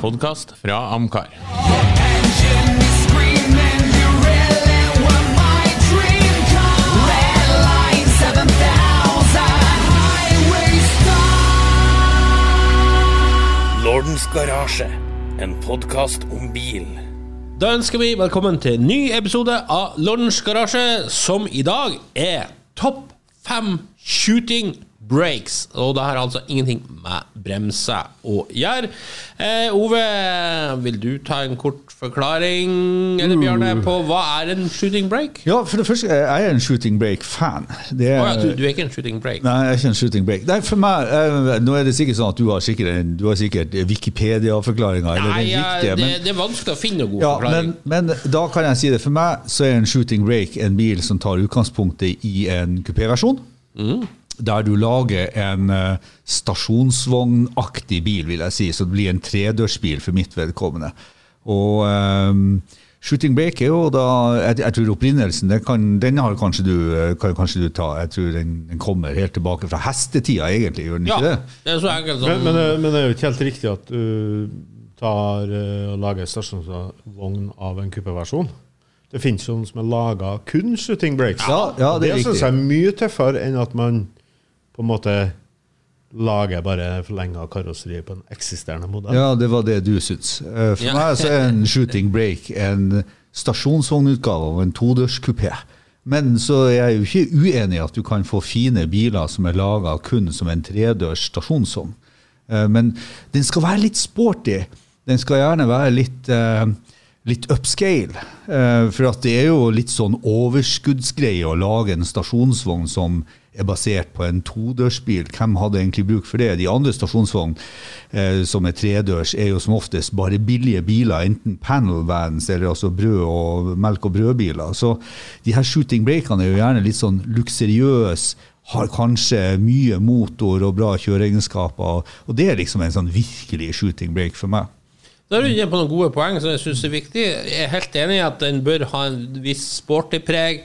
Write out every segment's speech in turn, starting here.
podkast fra Amcar. Engine is screaming, you really were my dream car. Red line 7000, highway star. Lordens garasje, en podkast om bil. Da ønsker vi velkommen til en ny episode av Lordens garasje, som i dag er topp fem shooting breaks. Og det har altså ingenting med bremser å gjøre. Eh, Ove, vil du ta en kort forklaring, eller Bjarne, på hva er en shooting break? Ja, for det første, jeg er en shooting break-fan. Oh, ja, du, du er ikke en shooting break? Nei, jeg er ikke en shooting break. Nei, for meg, eh, Nå er det sikkert sånn at du har sikkert, du har sikkert Wikipedia-forklaringa. Nei, riktige, det, men- det er vanskelig å finne noen god Ja, forklaring. men, men da kan jeg si det. For meg så er en shooting break en bil som tar utgangspunktet i en kupéversjon. Der du lager en uh, stasjonsvognaktig bil, vil jeg si. Så det blir en tredørsbil for mitt vedkommende. Og um, shooting break er jo da Jeg, jeg tror opprinnelsen den, kan, den har kanskje du, eh, kan kanskje du ta. Jeg tror den, den kommer helt tilbake fra hestetida, egentlig. Gjør den ja, ikke det? det er så enkelt som Men, men, det- men det er jo ikke helt riktig at du tar uh, og lager stasjonsvogn av en kuppeversjon. Det finnes jo noen som er laga kun shooting breaks. Ja, ja, det det syns jeg er mye tøffere enn at man på en måte lager bare forlenga karosseri på en eksisterende modell. Ja, det var det du syns. Eh, For Ja. meg så er en shooting break en stasjonsvognutgave av en todørskupé. Men så er jeg jo ikke uenig i at du kan få fine biler som er laga kun som en tredørs stasjonsvogn. Eh, Men den skal være litt sporty. Den skal gjerne være litt eh, litt upscale. Eh, For at det er jo litt sånn overskuddsgreie å lage en stasjonsvogn som er basert på en todørsbil. Hvem hadde egentlig bruk for det? De andre stasjonsvognene, eh, som er tredørs, er jo som oftest bare billige biler, enten panel vans eller altså brød og melk- og brødbiler. Så de her shooting breakene er jo gjerne litt sånn luksuriøse, har kanskje mye motor og bra kjøreegenskaper, og det er liksom en sånn virkelig shooting break for meg. Da er du inne på noen gode poeng som jeg syns er viktig. Jeg er helt enig i at den bør ha en viss sporty preg.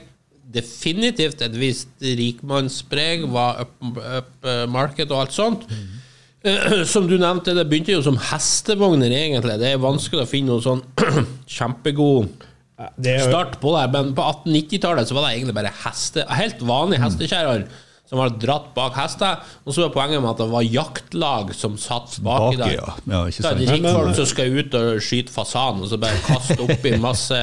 Definitivt et visst rikmannspreg, var up, up eh, market og alt sånt. Mm. Som du nevnte, det begynte jo som hestevogner, egentlig. Det er vanskelig å finne noen sånn kjempegod jo- start på det, men på 1890-tallet så var det egentlig bare heste, helt vanlige hestekjerrer som var dratt bak hester. Og så var poenget med at det var jaktlag som satt bak i dag. ja. Ja, ikke er det rikfolk som skal ut og skyte fasan, og så bare kaste oppi masse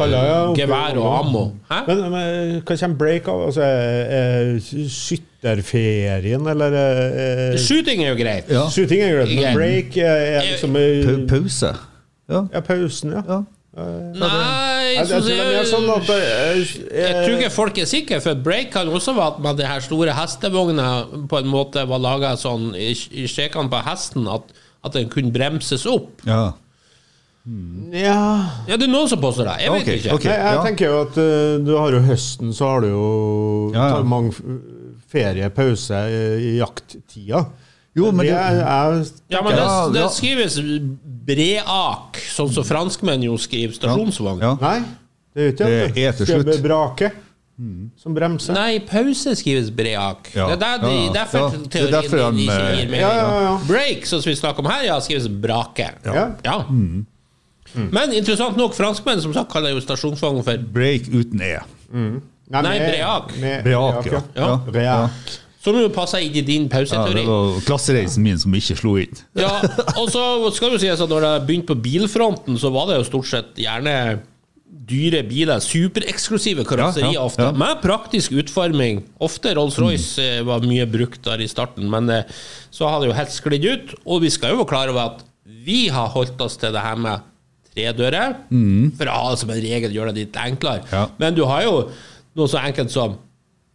Kaller gevær og ammo. Hæ? Men, men hva kommer break av? Altså, er, er skytterferien, eller er, Skyting er jo greit. Ja. Shooting er greit, men break er, er liksom Pa- Pause. Ja. Ja, pausen, ja. ja. Nei, Jeg, jeg tror sånn at Jeg ikke folk er sikre, for break kan også være at med de her store hestevognene på en måte var laga sånn i, i skjekene på hesten at, at den kunne bremses opp. ja. Ja Ja, det er noen som påstår det. Jeg vet okay, ikke. Okay, jeg, jeg ja. tenker jo at uh, du har jo høsten, så har du jo Ja, ja. tar mange feriepause i, i jakttida. Jo, men det det- er, er Ja, men det, det skrives break, sånn som franskmenn jo skriver stasjonsvogn. Ja. Nei, det er jo ikke Det det. er til slutt. brake som bremser. Nei, pause skrives break. Ja. Det er der de, Ja, ja. derfor Ja, det er teorien derfor han, ikke eh, gir mening. Ja, ja, ja. Break, sånn som vi snakker om her, ja, skrives brake. Ja. Ja. Men interessant nok, franskmenn som sagt kaller jo stasjonsvogn for Break uten E. Nei, Nei, med- break. med- Break, ja. Ja. Som jo passer inn i din pauseteori. Ja, det var klassereisen min som ikke slo inn. Ja, og så skal det si at når jeg begynte på bilfronten, så var det jo stort sett gjerne dyre biler, supereksklusive karosserier Ja, ja, ofte, ja. med praktisk utforming. Ofte Rolls-Royce mm. var mye brukt der i starten, men eh, så har det jo helt sklidd ut. Og vi skal jo være klar over at vi har holdt oss til det her med tredører, for å ha det som en regel, gjøre det litt enklere. Mm. Men du har jo noe så enkelt som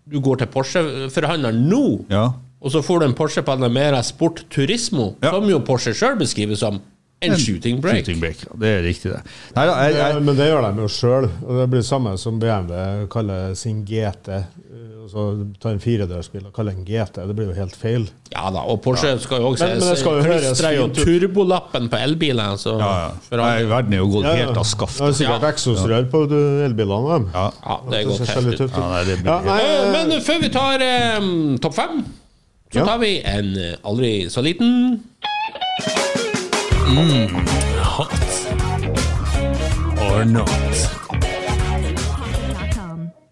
du går til Porsche-forhandleren nå, Ja. og så får du en Porsche Panamera Sport Turismo, Ja. som jo Porsche sjøl beskriver som en shooting break. Shooting break, ja. Det er riktig, det. Nei da, jeg, jeg, men det gjør de jo sjøl. Det blir det samme som BMW kaller sin GT. Eh, Og så ta en firedørsbil og kalle den GT. Det blir jo helt feil. Ja da, og Porsche skal jo også Men- men skal jo plystrer jo turbolappen på elbilen. Så ja, ja. for Nei, verden er jo gått Ja, ja. helt av Det er sikkert Ja. eksosrør på elbilene. dem. Ja. ja, det er ser helt ut. Ja, Ja, Eh, eh, Men før vi tar eh, topp fem, så Ja. tar vi en eh, aldri så liten Hot or not.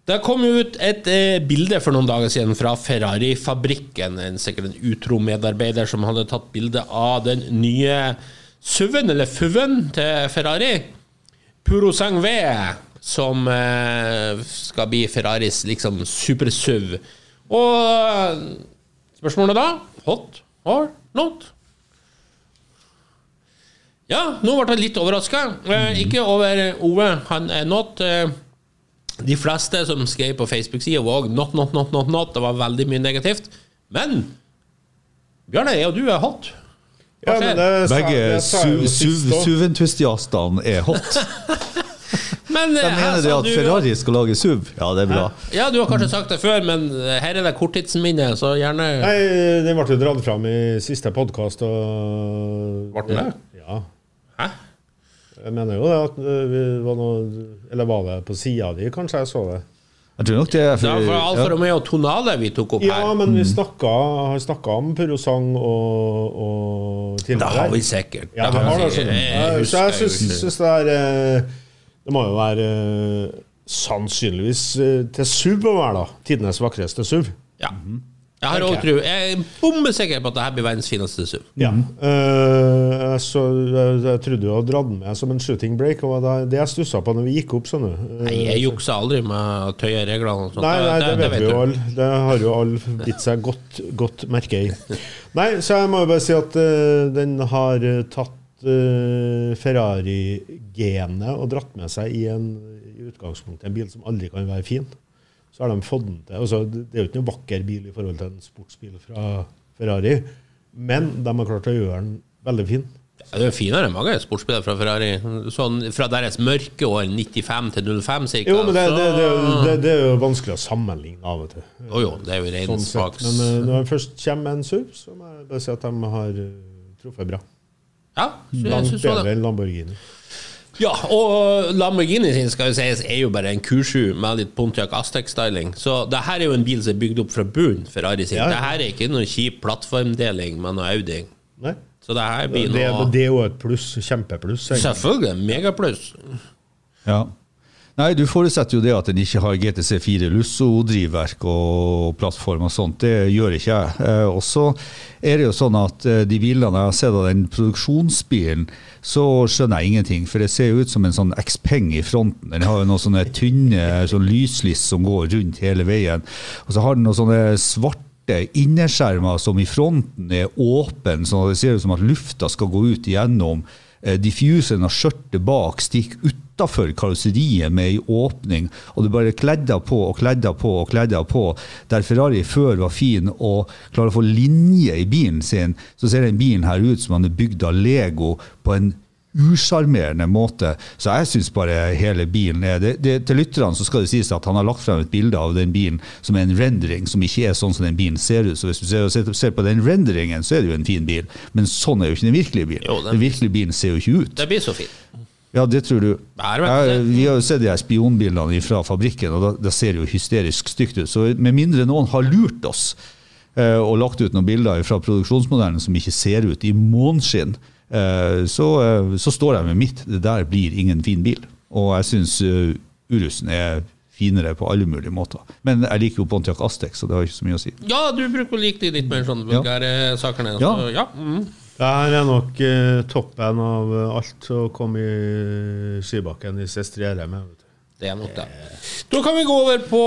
Det kom ut et eh, bilde for noen dager siden fra Ferrari-fabrikken. En sikkert en utro medarbeider som hadde tatt bilde av den nye SUV-en, eller FUV-en, til Ferrari. Puro Sangve, som eh, skal bli Ferraris liksom super-SUV. Og eh, spørsmålet da hot or not? Ja, nå ble jeg litt overraska. Eh, ikke over Ove, han er not. Eh, de fleste som skrev på Facebook-sida, var òg not, not, not, not, not. Det var veldig mye negativt. Men Bjørne, jeg og du er hot. Ja, men det Begge det su, også. SUV-entusiastene er hot. Men, De eh, mener det at du- Ferrari skal lage SUV. Ja, det er bra. Ja, du har kanskje sagt det før, men eh, her er det korttidsminnet, så gjerne Nei, Den ble jo dratt fram i siste podkast. Ble den det? Ja. Hæ? Jeg mener jo det at øh, vi var noe Eller var det på sida di, kanskje jeg så det? Jeg tror nok det er Det var for Alfa ja. Romeo Tonale vi tok opp Ja, her. men vi snakka, har snakka om Purosang og, og Det har vi sikkert. Ja, Det har det, sånn. Jeg Så jeg syns, syns det er eh, Det må jo være eh, sannsynligvis eh, til SUV å være, da. Tidenes vakreste SUV. Ja. Jeg har også tro. Jeg er bombesikker på at dette blir verdens fineste SUV. Ja. Uh, så, jeg, jeg trodde du hadde dratt den med som en shooting break, og det det jeg stussa på når vi gikk opp. Sånn, uh, Nei, jeg jukser aldri med å tøye reglene. og sånt. Nei, nei, det, vet vi jo alle. Det har jo alle bitt seg godt, godt merke i. Nei, så jeg må jo bare si at uh, den har eh, tatt uh, Ferrari-genet og dratt med seg i en i utgangspunktet en bil som aldri kan være fin. Så har de fått den til. Altså, det er jo ikke noen vakker bil i forhold til en sportsbil fra Ferrari, men de har klart å gjøre den veldig fin. Ja, Det er finere enn mange sportsbiler fra Ferrari. Sånn Fra deres mørke år 95 til 05 ca. Jo, men det, det, det, det, er jo vanskelig å sammenligne av og til. Jo, jo, det er jo ren Sånn. Men eh, når de først kommer med en SUV, så må jeg bare si at de har eh, truffet bra. Ja, så Langt bedre enn Lamborghini. Ja, og Lamborghini sin skal jo sies er jo bare en Q7 med litt Pontiac Aztec-styling. Så det her er jo en bil som er bygd opp fra bunnen, Ferrari sin. Ja, ja. Det her er ikke noen kjip plattformdeling med noe Audi. Nei. Så det her blir blir det, noe det er jo et pluss. Kjempepluss. egentlig. Selvfølgelig. Megapluss. Ja. Nei, du forutsetter jo det at den ikke har GTC4 Lusso-drivverk og plattform og sånt. Det gjør ikke jeg. Eh, og så er det jo sånn at eh, de bilene jeg har sett av den produksjonsbilen, så skjønner jeg ingenting. For det ser jo ut som en sånn Xpeng i fronten. Den har jo noen sånne tynne sånn lyslys som går rundt hele veien. Og så har den noen sånne svarte innerskjermer som i fronten er åpen, så det ser ut som at lufta skal gå ut igjennom. Eh, Diffuseren av skjørtet bak stikker utafor karosseriet med ei åpning, og du bare kledder på og kledder på og kledder på. Der Ferrari før var fin og klarer å få linje i bilen sin, så ser den bilen her ut som han er bygd av Lego på en usjarmerende måte. Så jeg syns bare hele bilen er det, det, Til lytterne så skal det sies at han har lagt frem et bilde av den bilen som er en rendering, som ikke er sånn som den bilen ser ut. Så hvis du ser, ser, på den renderingen, så er det jo en fin bil. Men sånn er jo ikke den virkelige bilen. Jo, den- Den virkelige bilen ser jo ikke ut. Det blir så fint. Ja, det tror du. Jeg, vi har jo sett de her spionbildene fra fabrikken, og da, da ser det jo hysterisk stygt ut. Så med mindre noen har lurt oss eh, og lagt ut noen bilder fra produksjonsmodellen som ikke ser ut i måneskinn, eh, så, eh, så står jeg med mitt. Det der blir ingen fin bil. Og jeg syns Urusen er finere på alle mulige måter. Men jeg liker jo Pontiac Astex så det har ikke så mye å si. Ja, du bruker å like de litt mer sånn vulgære sakene. Ja. Ja. Mm. Det her er nok eh, toppen av eh, alt å komme i skibakken i Sestriere med. vet du. Det er nok det. Da kan vi gå over på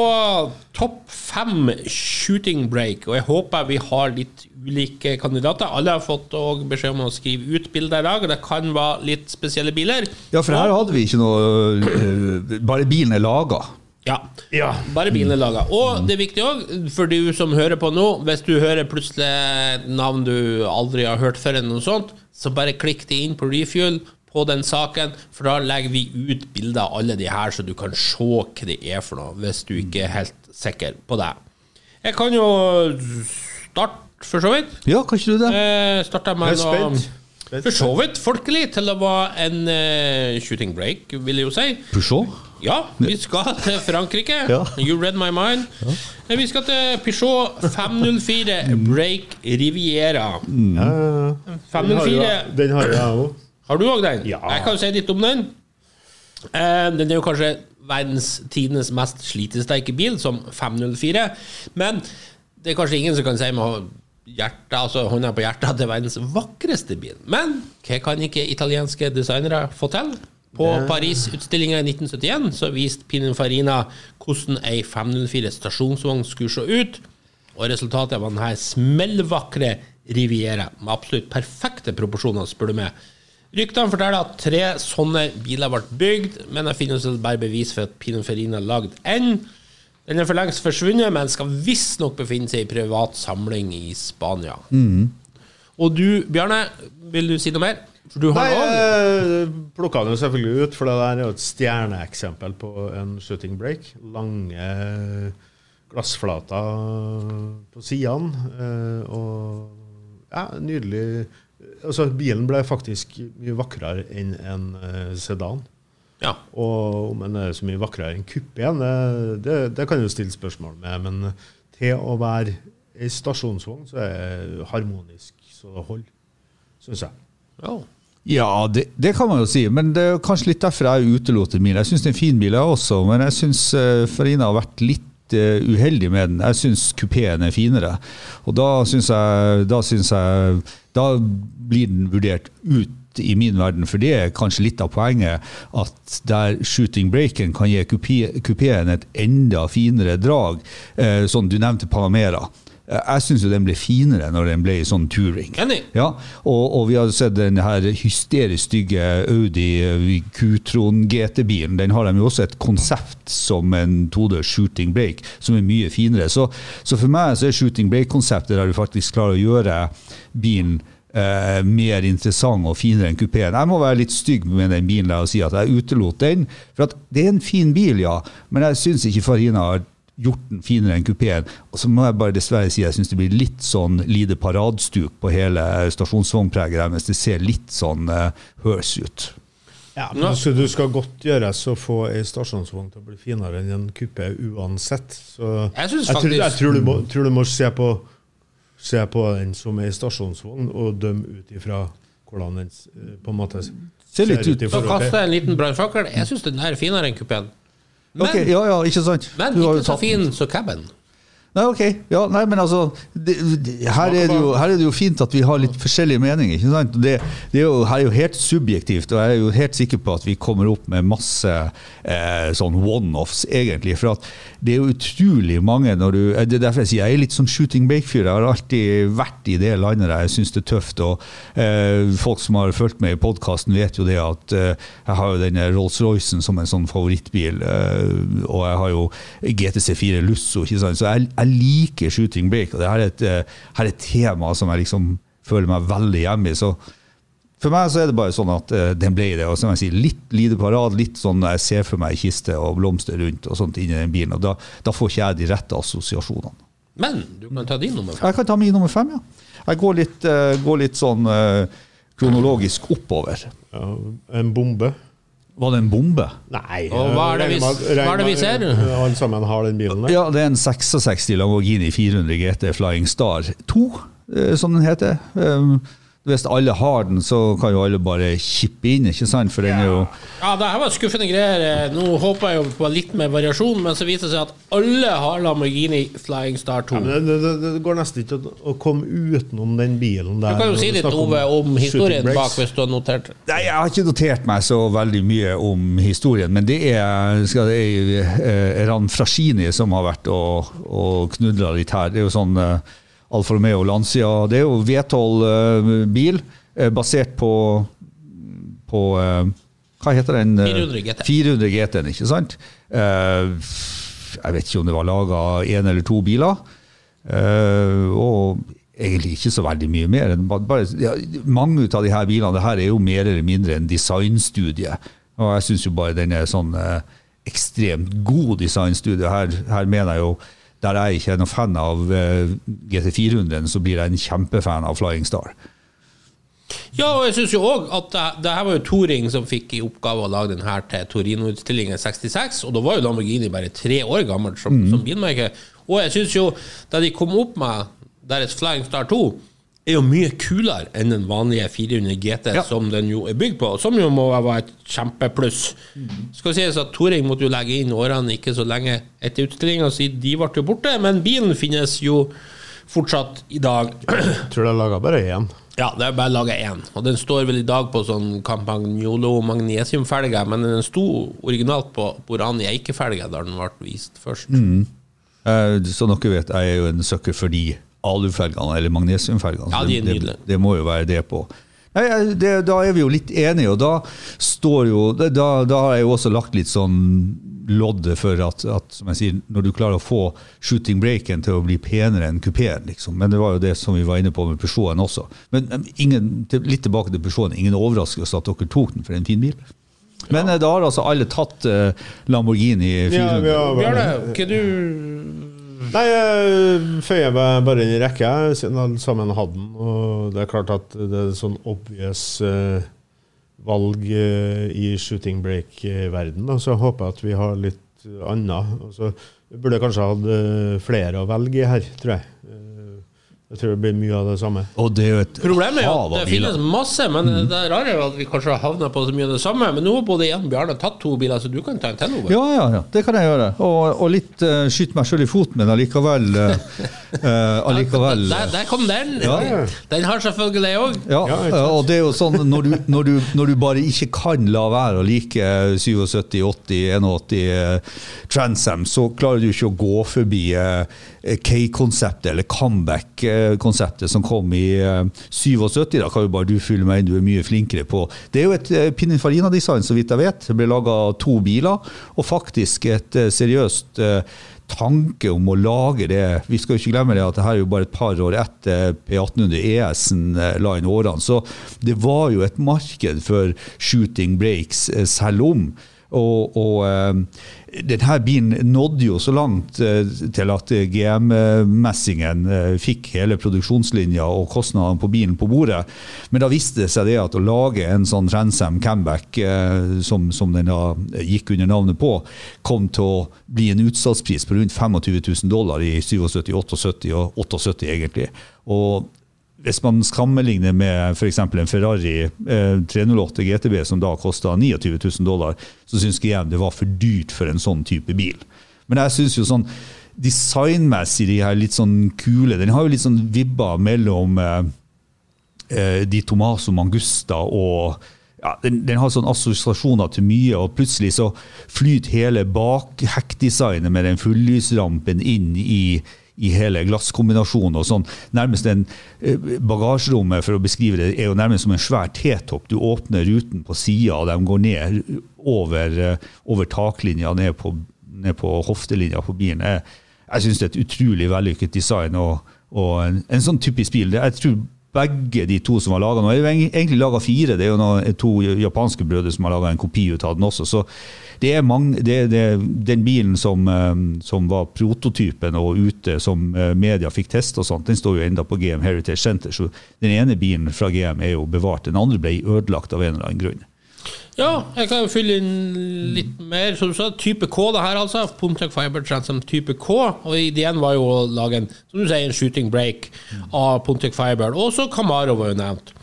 topp fem shooting break. Og jeg håper vi har litt ulike kandidater. Alle har fått beskjed om å skrive ut bilder i dag. og Det kan være litt spesielle biler. Ja, for her hadde vi ikke noe eh, Bare bilen er laga. Ja. Bare bilen er laga. Og det er viktig òg, for du som hører på nå, hvis du hører plutselig et navn du aldri har hørt før, eller noe sånt, så bare klikk deg inn på Refuel på den saken, for da legger vi ut bilder av alle de her, så du kan se hva det er for noe, hvis du ikke er helt sikker på det. Jeg kan jo starte, for så vidt. Ja, kan ikke du det? Eh, Starta med noe for så vidt folkelig til å være en uh, shooting break, vil jeg jo si. Peugeot? Ja, vi skal til Frankrike. Ja. You read my mind. Ja. Vi skal til Peugeot 504 Break Riviera. Mm. 504 Den har jeg òg. Har du òg den? Ja. Jeg kan si litt om den. Eh, Den er jo kanskje verdens tidenes mest slitesterke bil, som 504. Men det er kanskje ingen som kan si med hjertet, altså hånda på hjertet at det er verdens vakreste bil. Men hva kan ikke italienske designere få til? På Paris-utstillinga i 1971 så viste Pininfarina hvordan ei 504 stasjonsvogn skulle se ut. Og resultatet var denne smellvakre Riviera med absolutt perfekte proporsjoner, spør du meg. Ryktene forteller at tre sånne biler ble bygd, men det finnes vel bare bevis for at Pininfarina lagde én. Den er for lengst forsvunnet, men skal visstnok befinne seg i privat samling i Spania. Og du, Bjarne, vil du si noe mer? For du har Nei, jeg plukka den jo selvfølgelig ut, for det der er jo et stjerneeksempel på en shooting break. Lange glassflater på sidene. eh, Og ja, nydelig Altså, bilen ble faktisk mye vakrere enn en eh, sedan. Ja. Og om den er så mye vakrere enn det, det, det kan du stille spørsmål med. Men til å være ei stasjonsvogn, så er det harmonisk så det holder, syns jeg. Ja. Ja, det, det kan man jo si, men det er kanskje litt derfor jeg utelot en bil. Jeg syns det er en fin bil, jeg også, men jeg syns Farina har vært litt eh, uheldig med den. Jeg syns kupeen er finere. Og da syns jeg, jeg Da blir den vurdert ut i min verden, for det er kanskje litt av poenget. At der shooting breaken kan gi kupe- kupeen et enda finere drag. Eh, sånn du nevnte Panamera. Jeg syns jo den ble finere når den ble i sånn touring. Ja, og, og vi har sett den her hysterisk stygge Audi eh, Q-tron GT-bilen. Den har de jo også et konsept som en todørs shooting brake, som er mye finere. Så, så for meg så er shooting brake-konseptet der du faktisk klarer å gjøre bilen eh, mer interessant og finere enn kupeen. Jeg må være litt stygg med den bilen og si at jeg utelot den. For det er en fin bil, ja, men jeg syns ikke Farina har gjort den finere enn kupeen. Og så må jeg bare dessverre si jeg syns det blir litt sånn lite paradstuk på hele stasjonsvognpreget deres. Det ser litt sånn uh, hørs ut. Ja, men altså, du skal godt gjøres å få ei stasjonsvogn til å bli finere enn en kuppe uansett. Så Jeg synes tror, faktisk- jeg tror, du må, tror du må se på, se på den som ei stasjonsvogn, og dømme ut ifra hvordan den eh, på en måte Ser litt ut. Så kaster jeg en liten brannfakkel. Jeg syns den her er finere enn kupeen. Men, okay, ja, ja, ikke sant? men ikke så fin som caben. Nei, ok. Ja, nei, men altså det, det, her, er det jo, her er det jo fint at vi har litt forskjellige meninger. ikke sant? Det, det er jo, her er jo helt subjektivt, og jeg er jo helt sikker på at vi kommer opp med masse eh, sånn one-offs, egentlig. For at det er jo utrolig mange når du, eh, Det er derfor jeg sier jeg er litt sånn shooting bake-fyr. Jeg har alltid vært i det landet der jeg syns det er tøft. og eh, Folk som har fulgt med i podkasten, vet jo det at eh, jeg har jo denne Rolls-Roycen som en sånn favorittbil. eh, og jeg har jo GTC4 Lusso. ikke sant? Så jeg, jeg liker shooting bake. og det her er et, eh, her er et tema som jeg liksom føler meg veldig hjemme i. så for meg så er det bare sånn at uh, den ble det. og som jeg sier, Litt lite parad, litt sånn jeg ser for meg kiste og blomster rundt og sånt inni den bilen. og Da, da får ikke jeg de rette assosiasjonene. Men du kan ta din nummer fem. Jeg kan ta min nummer fem, ja. Jeg går litt, uh, går litt sånn uh, kronologisk oppover. ja, en bombe. Var det en bombe? Nei. Og hva er det vi- hva er det vi ser? Alle sammen har den bilen der. Ja, det er en 66 Lamborghini 400 GT Flying Star 2, eh, som den heter. Um, Hvis alle har den, så kan jo alle bare kippe inn, ikke sant? For den er jo Ja, det her var skuffende greier. Nå håper jeg jo på litt mer variasjon, men så viser det seg at alle har Lamborghini Flying Star 2. Ja, det, det, det går nesten ikke å, å komme utenom den bilen der. Du kan jo si litt, Ove, om historien bak, hvis du har notert. Nei, jeg har ikke notert meg så veldig mye om historien, men det er, skal det er eh, Ran Frascini som har vært og, og knudla litt her. Det er jo sånn eh, Alfa Romeo Lancia Det er jo V12-bil eh, basert på, på eh, Hva heter den? eh, 400 GT. 400 GT-en, ikke sant? Eh, jeg vet ikke om det var laga én eller to biler. Eh, og egentlig ikke så veldig mye mer. Bare, ja, mange av de her bilene det her er jo mer eller mindre en designstudie. Og jeg syns jo bare den er sånn eh, ekstremt god designstudie. Her, her mener jeg jo der jeg ikke er noen fan av eh, GT400, så blir jeg en kjempefan av Flying Star. Ja, og jeg syns jo òg at det, det her var jo Touring som fikk i oppgave å lage den her til Torino-utstillingen 66, og da var jo Lamborghini bare tre år gammel som, som bilmerke. Og jeg syns jo, da de kom opp med deres Flying Star 2, er jo mye kulere enn den vanlige 400 GT Ja. som den jo er bygd på, som jo må være et kjempepluss. Skal sies at Touring måtte jo legge inn årene ikke så lenge etter utstillinga, siden de ble jo borte, men bilen finnes jo fortsatt i dag. Tror jeg laga bare én. Ja, det er bare laga én. Og den står vel i dag på sånn Campagnolo magnesiumfelge, men den sto originalt på Borani Eikefelge da den ble vist først. Eh, Så dere vet, jeg er jo en søkker for de alufelgene, eller magnesiumfelgene. Ja, de er det, nydelige. det, det må jo være det på. Nei, det, Da er vi jo litt enige, og da står jo Da, da har jeg jo også lagt litt sånn loddet for at, at som jeg sier, når du klarer å få shooting breaken til å bli penere enn kupeen, liksom. Men det var jo det som vi var inne på med Peugeoten også. Men men ingen, til- litt tilbake til Peugeoten. Ingen overraskelse at dere tok den for en fin bil. Men ja. da har altså alle tatt uh, Lamborghini 400. Ja, vi har Bjarne, hva du Nei, jeg føyer meg bare inn i rekka, siden alle sammen hadde den. Og det er klart at det er sånn obvious uh, valg uh, i shooting break-verden. Så jeg håper at vi har litt annet. Og så vi burde kanskje hatt eh, flere å velge i her, tror jeg. Eh, Jeg tror det blir mye av det samme. Og det er jo et Problemet er jo at det finnes masse, men det rare er jo at vi kanskje har havna på så mye av det samme. Men nå har både jeg og Bjarne tatt to biler, så du kan ta en til. Ove. Ja, ja, ja, det kan jeg gjøre. Og, og litt uh, skyte meg sjøl i foten, men allikevel uh, Allikevel Der, der kom den! Ja. Den har selvfølgelig jeg òg. ja, og det er jo sånn når du, når, du, når du bare ikke kan la være å like 77, 80, 81 eh, Transam, så klarer du ikke å gå forbi uh, K-konseptet, eller comeback-konseptet som kom i eh, 77. Da kan jo bare du fylle meg inn, du er mye flinkere på. Det er jo et eh, Pininfarina-design, så vidt jeg vet. Det ble laga to biler, og faktisk et eh, seriøst eh, tanke om å lage det Vi skal jo ikke glemme det at det her er jo bare et par år etter P1800 ES-en eh, la inn årene. Så det var jo et marked for shooting breaks eh, selv om. Og, og eh, denne bilen nådde jo så langt eh, til at GM-messingen eh, fikk hele produksjonslinja og kostnadene på bilen på bordet. Men da viste det seg det at å lage en sånn Transam Camback som, som den da gikk under navnet på, kom til å bli en utsalgspris på rundt 25 000 dollar i 77, 78 og 78 egentlig. Og hvis man sammenligner med f.eks. en Ferrari eh, 308 GTB som da kosta 29 000 dollar, så syns GM det var for dyrt for en sånn type bil. Men jeg syns jo sånn designmessig, de her litt sånn kule Den har jo litt sånn vibber mellom eh, eh, de Tomaso Mangusta og ja, den, den har sånn assosiasjoner til mye, og plutselig så flyter hele bakhekkdesignet med den fullysrampen inn i, i hele glasskombinasjonen. og sånn. Nærmest en eh, Bagasjerommet for å beskrive det, er jo nærmest som en svær T-topp. Du åpner ruten på sida, og de går ned over, eh, over taklinja, ned på, ned på hoftelinja på bilen. Jeg, jeg syns det er et utrolig vellykket design. og, og en, en sånn typisk bil. Jeg tror begge de to som har laga Nå er jeg har egentlig laga fire. Det er jo noen, to japanske brødre som har laga en kopi ut av den også. Så det er mange, det, det, den bilen som, eh, som var prototypen og ute som eh, media fikk teste, og sånt, den står jo enda på GM Heritage Center. Så den ene bilen fra GM er jo bevart. Den andre ble ødelagt av en eller annen grunn. Ja, jeg kan jo fylle inn litt mer. Som du sa, type K, det her altså. Pontiac Fiber Transom type K. Og ideen var jo å lage en som du sier, en shooting break av Pontiac Fiber. Og så Camaro var jo nevnt.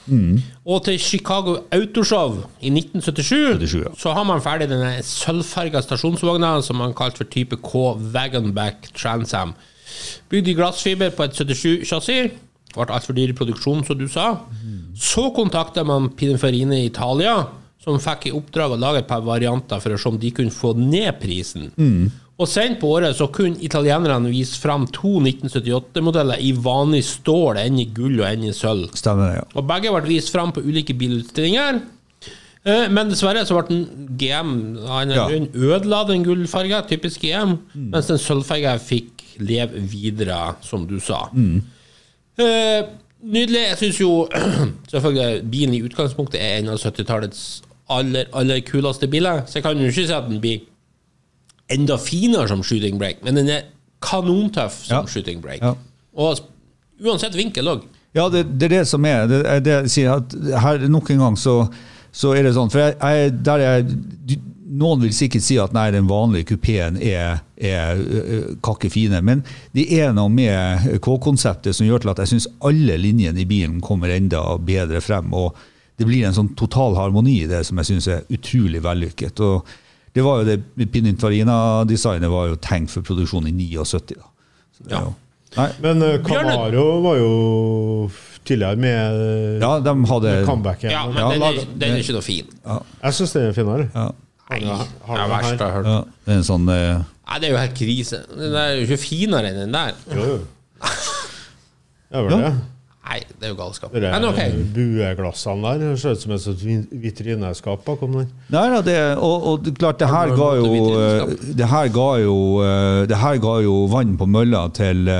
Og til Chicago Autoshow i 1977 77, ja. så har man ferdig denne sølvfarga stasjonsvogna som man kalte for type K Wagonback Transam. Bygd i glassfiber på et 77-chassis. Ble altfor dyr i produksjon, som du sa. Så kontakta man Pininfarine i Italia, som fikk i oppdrag å lage et par varianter for å se om de kunne få ned prisen. Og sent på året så kunne italienerne vise fram to 1978-modeller i vanlig stål, en i gull og en i sølv. Stemmer det, ja. Og begge ble vist fram på ulike bilutstillinger. Eh, Men dessverre så ble den GM Ja. ødela den gullfarga, typisk GM, mens den sølvfarga fikk leve videre, som du sa. Eh, nydelig. Jeg syns jo selvfølgelig bilen i utgangspunktet er en av 70-tallets aller, aller kuleste biler, så jeg kan jo ikke si at den blir enda finere som shooting break, men den er kanontøff som Ja. shooting break. Ja. Og uansett vinkel òg. Ja, det, det er det som er. Det, er det jeg sier at her nok en gang så, så er det sånn. For jeg, jeg, der er, noen vil sikkert si at nei, den vanlige kupeen er, er ø, kakke fine. Men det er noe med K-konseptet som gjør til at jeg syns alle linjene i bilen kommer enda bedre frem. og det blir en sånn total harmoni i det som jeg syns er utrolig vellykket. og det var jo det Pininfarina-designet var jo tenkt for produksjon i 79. Da. Så det Ja. jo, nei, Men eh, Camaro var jo tidligere med ja, de hadde med comeback. Ja, men Ja, den, er, den er ikke noe fin. Jeg syns den er finere. ja, Nei, Har det er verst jeg har hørt. ja, det er en sånn uh, Nei, det er jo helt krise. Den er jo ikke finere enn den der. Jo, jo. Det er vel Ja. det. Nei, det er jo galskap. Det Men okay. bueglassene der ser ut som et vitrineskap bakom der. Nei nei det, og, og det klart, det her ga jo det eh, Det her ga jo, eh, det her ga jo vann på mølla til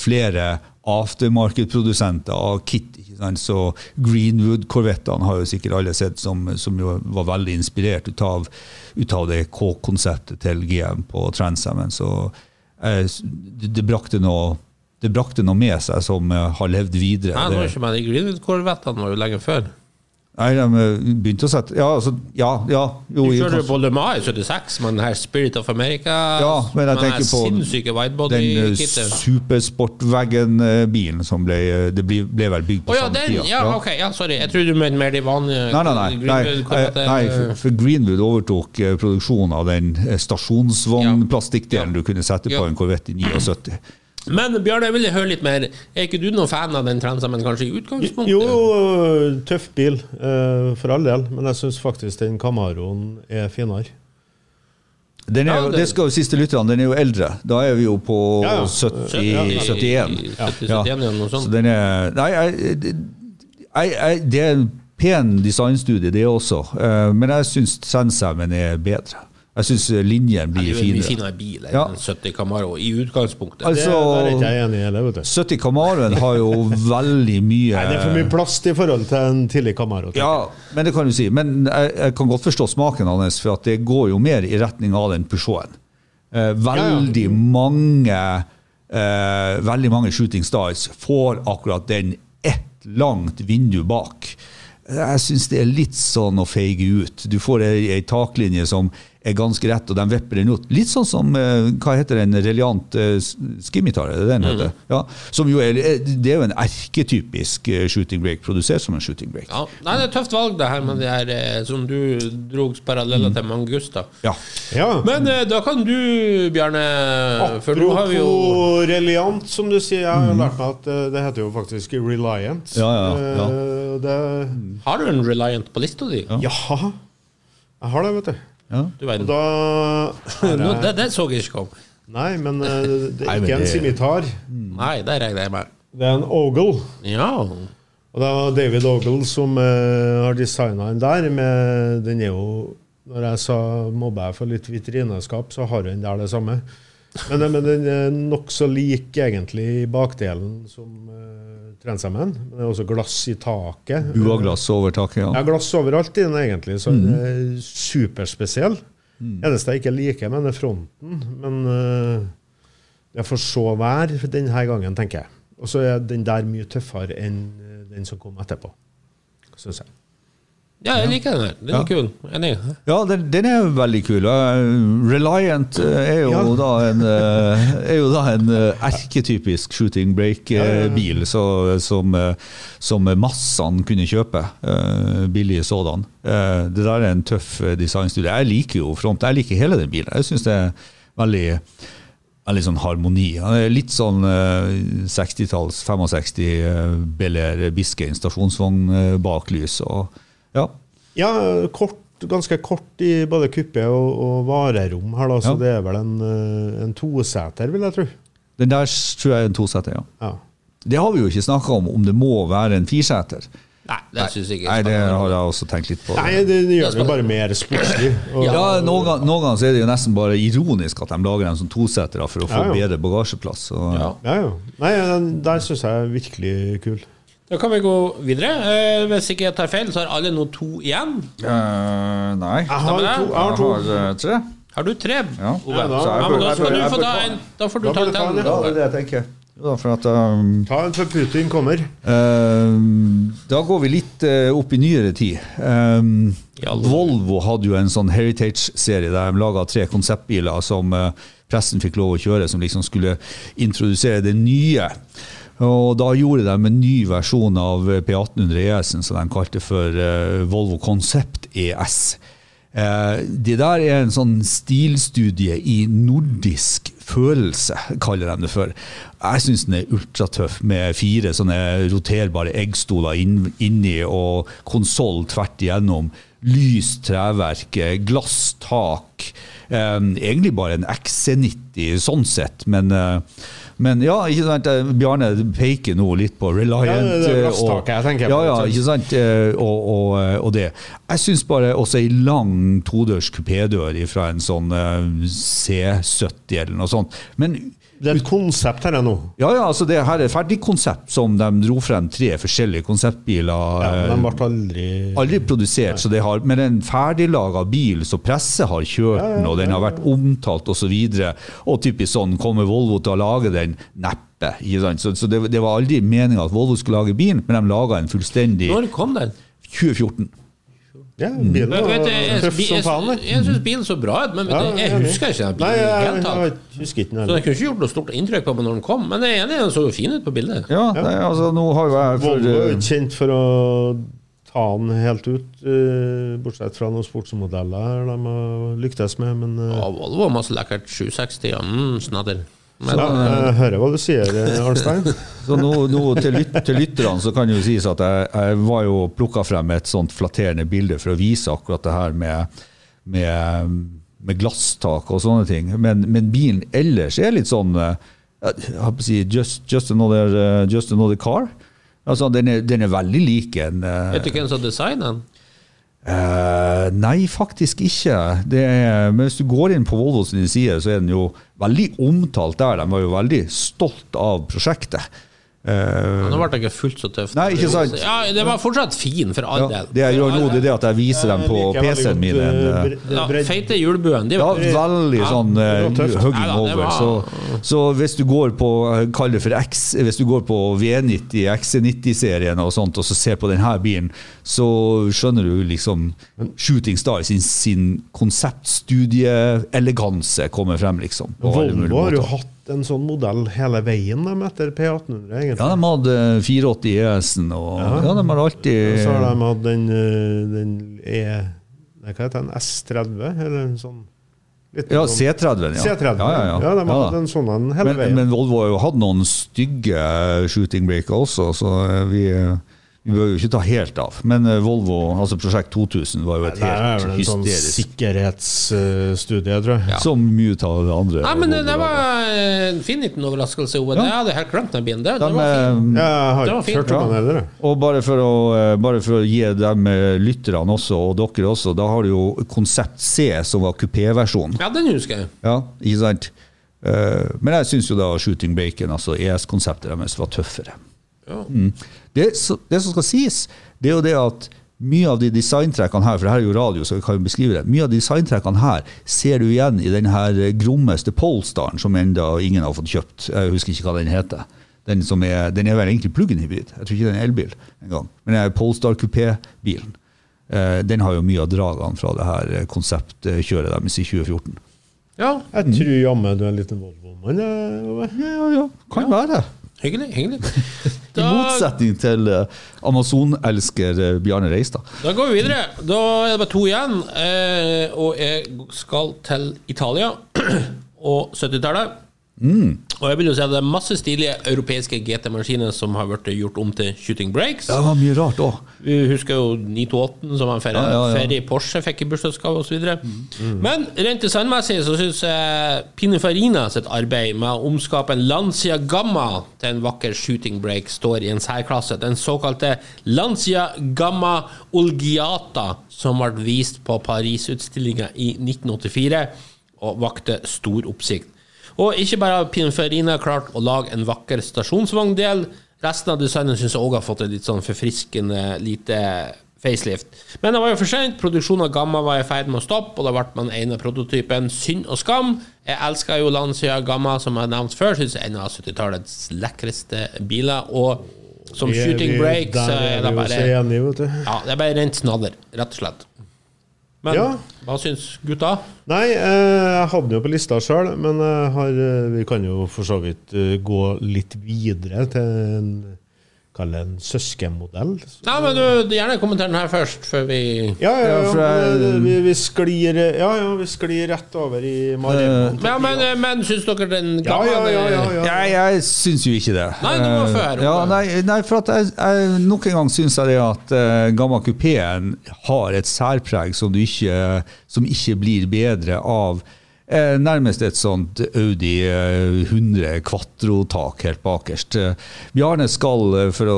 flere aftermarket-produsenter av kit. Så Greenwood-korvettene har jo sikkert alle sett, som, som jo var veldig inspirert ut av, ut av det K-konseptet til GM på Transamen. Så eh, det, det brakte noe det brakte noe med seg som eh, har levd videre. Nei, nå er ikke med de Greenwood-korvettene var jo lenge før. Nei, de eh, begynte å sette Ja, altså, ja, ja jo, Du kjørte jo på Le Mans i 76 med den her Spirit of America. Ja, men jeg tenker på sinnssyke den eh, widebody-kittet. supersportwagon-bilen som ble Det ble, vel bygd på på ja, samme den! tida. Ja, ok, ja, sorry. Jeg trodde du mente mer de vanlige Nei, nei, nei. nei, nei for, for Greenwood overtok produksjonen av den stasjonsvognplastikkdelen Ja. du kunne sette på en Corvette i 79. Men Bjørn, jeg vil høre litt mer. Er ikke du noen fan av den Transamen kanskje i utgangspunktet? Jo, tøff bil, eh, for all del, men jeg syns faktisk den Camaroen er finere. Den er, Ja, jo- det- det skal jo siste lytterne, den er jo eldre. Da er vi jo på Ja, ja. 70, Ja, 71. 70, Ja. 71 eller noe Så den er Nei, jeg, jeg, jeg, det er en pen designstudie, det også. Eh, Men jeg syns Sensaumen er bedre. Jeg syns linjen Det er blir jo en mye finere. finere bil enn Ja. 70 Camaro i utgangspunktet. Det, Altså- det, er ikke jeg enig i heller, vet du. 70 Camaroen har jo veldig mye Nei, det er for mye plast i forhold til en tidlig Camaro. Ja, men det kan du si. Men jeg, jeg kan godt forstå smaken hans, for at det går jo mer i retning av den Peugeoten. Eh, veldig mange eh, Veldig mange Shooting Stars får akkurat den ett langt vindu bak. Jeg syns det er litt sånn å feige ut. Du får ei, ei taklinje som er ganske rett, og de vipper den ut. Litt sånn som eh, hva heter den Reliant uh, skimitar, er det den heter? Ja, som jo er, det er jo en erketypisk eh, shooting break, produsert som en shooting break. Ja. Nei, det er et tøft valg, det her med det her eh, som du dro paralleller til Mangusta. Ja. Ja. Men eh, da kan du, Bjarne For nå har vi jo Reliant, som du sier. Jeg har jo lært meg at eh, det heter jo faktisk Reliant. Ja, ja, ja. Eh, Det, Har du en Reliant på lista di? ja, jeg har det, vet du. Ja. Du Og verden. da Nå, det, det så jeg ikke komme. Nei, men eh, det er ikke en det- simitar. Nei, det regner jeg med. Det er en Ogle. Ja. Og det var David Ogle som eh, har designa den der. Med, den er jo Når jeg sa mobber jeg for litt vitrineskap, så har den der det samme. Men, men den er nokså lik egentlig i bakdelen som uh, sammen. Men det er også glass i taket. Buaglass over taket, Ja, ja. glass overalt i den egentlig, så den er superspesiell. Eneste jeg ikke liker med den, er fronten. Men uh, det får så være denne gangen, tenker jeg. Og så er den der mye tøffere enn eh, den som kom etterpå, syns jeg. Ja, jeg liker den her. Den er Ja. kul. Enig. Ja, den, den er veldig kul. Eh, Reliant eh, er jo Ja. da en, eh, er jo da en erketypisk shooting break-bil som, eh, som massene kunne kjøpe. Billige sådan. Eh, Det der er en tøff designstudie. Jeg liker jo front. Jeg liker hele den bilen. Jeg syns det er veldig Litt sånn harmoni. Litt sånn eh, 60-talls, 65 uh, Bel Air Biscayne stasjonsvogn baklys. Og, ja. Ja, kort, ganske kort i både kuppe og, og varerom her, da, så Ja. det er vel en, eh, en toseter, vil jeg tro. Den der tror jeg er en toseter, ja. Ja. Det har vi jo ikke snakka om, om det må være en firseter. Nei, det syns jeg ikke. Nei, det har jeg også tenkt litt på. Nei, det, det gjør det bare mer sportslig. Og, Ja, Noen noen ganger så er det jo nesten bare ironisk at de lager en sånn tosetere for å få Ja, ja. bedre bagasjeplass. Så, Ja. ja, ja. Nei, den der syns jeg er virkelig kul. Da kan vi gå videre. Eh, hvis ikke jeg tar feil, så har alle nå to igjen. Eh, nei. Jeg har da, to. Jeg har to. eh, tre. Har du tre? Ja. Ove? Ja, da- ja, men da skal du få ta en. Da får du Da ta en til. ja. Ja, det er det jeg tenker. Da, for at um, Ta en før Putin kommer. Um, da går vi litt uh, opp i nyere tid. Um, Ja. Volvo hadde jo en sånn Heritage-serie der de laga tre konseptbiler som uh, pressen fikk lov å kjøre, som liksom skulle introdusere det nye. Og da gjorde de en ny versjon av P1800 ES-en, som de kalte for eh, Volvo Concept ES. Eh, det der er en sånn stilstudie i nordisk følelse, kaller de det for. Jeg syns den er ultratøff, med fire sånne roterbare eggstoler inni og konsoll tvert igjennom. Lyst treverk, eh, glasstak. Egentlig bare en XC90 sånn sett, men men ja, ikke sant, eh, Bjarne peker nå litt på Reliant. Ja, eh, jeg ja, ja, ikke sant? Eh, Og, og, og det. Jeg syns bare også ei lang todørs kupédør fra en sånn eh, C70 eller noe sånt. Men Det er et konsept her nå. ja, ja, altså det her er et ferdigkonsept som de dro frem tre forskjellige konseptbiler. Ja, men de ble aldri Aldri produsert, så det har, men en ferdiglaga bil, så presse har kjørt den, og den har vært omtalt osv. Og, så og typisk sånn, kommer Volvo til å lage den? Neppe. ikke sant? Så, så det, det var aldri meninga at Volvo skulle lage bilen, men de laga en fullstendig Når kom den? 2014. Ja, bilen Jeg, var vet, jeg, jeg, tøff som jeg, faen. jeg, jeg syns bilen så bra ut, men Ja, jeg, jeg er husker ikke den bilen Nei, jeg, jeg, jeg husker ikke den Så den kunne ikke gjort noe stort inntrykk på meg når den kom, men jeg er enig, den så jo fin ut på bildet. Ja, Nei, altså nå har jo jeg for, Volvo er eh, kjent for å ta den helt ut, uh, bortsett fra noen sportsmodeller de har lyktes med, men uh, Ja, Volvo har masse lekkert 760, og mm, snadder. Men, ja, Jeg hører hva du sier, eh, Arnstein. Så nå, nå til, lyt, til lytterne så kan det jo sies at jeg, jeg var jo plukka frem et sånt flatterende bilde for å vise akkurat det her med, med, med glasstak og sånne ting. Men, men bilen ellers er litt sånn eh, jeg å si, just, just, another, eh, just another car. Altså, den, er, den er veldig lik en eh, vet du hvem som designer den? Eh, nei, faktisk ikke. Er, men hvis du går inn på Volvo sine sider, så er den jo veldig omtalt der. De var jo veldig stolt av prosjektet. Eh, Nå ble det ikke fullt så tøft. Nei, ikke sant? Ja, Det var fortsatt fin, for all ja, del. det jeg gjør nå, det er at jeg viser dem på PC-en min. en, eh, eh, Ja, feite hjulbuen. De ja, veldig Ja, sånn det var uh, hugging over. var- Så, så hvis du går på kall det for X, hvis du går på V90, XC90-serien og sånt, og så ser på denne bilen, så skjønner du liksom Shooting Star sin, sin konseptstudieeleganse kommer frem, liksom. på Volvo har jo hatt en sånn modell hele veien de, etter P1800, egentlig. Ja, de hadde 84 ES-en, og ja. de har alltid Så har de hatt den, eh, den E... Hva heter den? S30? Eller en sånn Ja, sånn- C30, ja. C30. Ja, ja, ja. de har Ja hatt en sånn en hele Men, veien. men Volvo har jo hatt noen stygge shooting breaker også, så eh, vi, vi bør jo ikke ta helt av. Men eh, Volvo, altså Prosjekt 2000, var jo et helt hysterisk det er vel en sånn hysterisk sikkerhetsstudie, tror jeg. Som mye av det andre. Nei, men det, Volvo det var en fin liten overraskelse. Ja. Jeg hadde helt glemt den bilen. Det, De, var fin. eh, Ja, jeg har Det var ikke fint, hørt om ja. den heller. Og bare for, å, eh, bare for å gi dem eh, lytterne også, og dere også, da har du jo Konsept C, som var kupéversjonen. Ja, den husker jeg. Ja, ikke sant? Eh, men jeg syns jo da Shooting Bacon, altså ES-konseptet deres, var tøffere. Ja. Mm. Det, så- det som skal sies, det er jo det at mye av de designtrekkene her, for det her er jo radio, så jeg kan jo beskrive det, mye av de designtrekkene her ser du igjen i den her grommeste Polestaren, som enda ingen har fått kjøpt. Jeg husker ikke hva den heter. Den, som er, den er vel egentlig plug-in hybrid. Jeg tror ikke den er elbil engang. Men den er Polestar kupé-bilen. Eh, den har jo mye av dragene fra det her eh, konseptkjøret deres i 2014. ja, Jeg tror jammen du er en liten Volvo-mann. Ja, ja, ja. Kan være. hyggelig. hyggelig. I motsetning til eh, Amazon-elsker eh, Bjarne Reistad. da går vi videre. Da er det bare to igjen. Eh, og jeg skal til Italia og 70-tallet. Og jeg vil jo si at det er masse stilige europeiske GT-maskiner som har blitt gjort om til shooting breaks. Det var mye rart også. Vi husker jo 928 som var en ferie, Ja, ja, ja. ferie Porsche fikk i bursdagsgave osv. Men rent designmessig så syns jeg Pininfarina sitt arbeid med å omskape en Lancia Gamma til en vakker shooting break står i en særklasse. Den såkalte Lancia Gamma Olgiata, som ble vist på Paris-utstillinga i 1984 og vakte stor oppsikt. Og ikke bare har Pininfarina klart å lage en vakker stasjonsvogndel, resten av designen syns jeg òg har fått et litt sånn forfriskende lite facelift. Men det var jo for sent. Produksjonen av Gamma var i ferd med å stoppe, og da ble man en av prototypen Synd og skam. Jeg elsker jo Lancia Gamma, som jeg har nevnt før. Syns en av 70-tallets lekreste biler. Og som shooting break, så er det bare. Ja, det er bare rent snadder, rett og slett. Men Ja. hva syns gutta? Nei, eh, jeg hadde den jo på lista sjøl, men jeg har, eh, vi kan jo for så vidt eh, gå litt videre til en Kall det en søskenmodell. Nei, men du, gjerne kommenter den her først, før vi Ja, ja, Ja, ja, eh, vi, vi sklir Ja, ja, vi sklir rett over i Maremma. Ja, men, men syns dere den gamle ja, ja, ja, ja. Jeg, jeg syns jo ikke det. Nei, du må. Eh, Ja, nei, nei, for at jeg, jeg, nok en gang syns jeg det at uh, Gamma Kupeen har et særpreg som, du ikke, som ikke blir bedre av eh, nærmest et sånt Audi eh, 100 Quatro-tak helt bakerst. Eh, Bjarne skal, eh, for å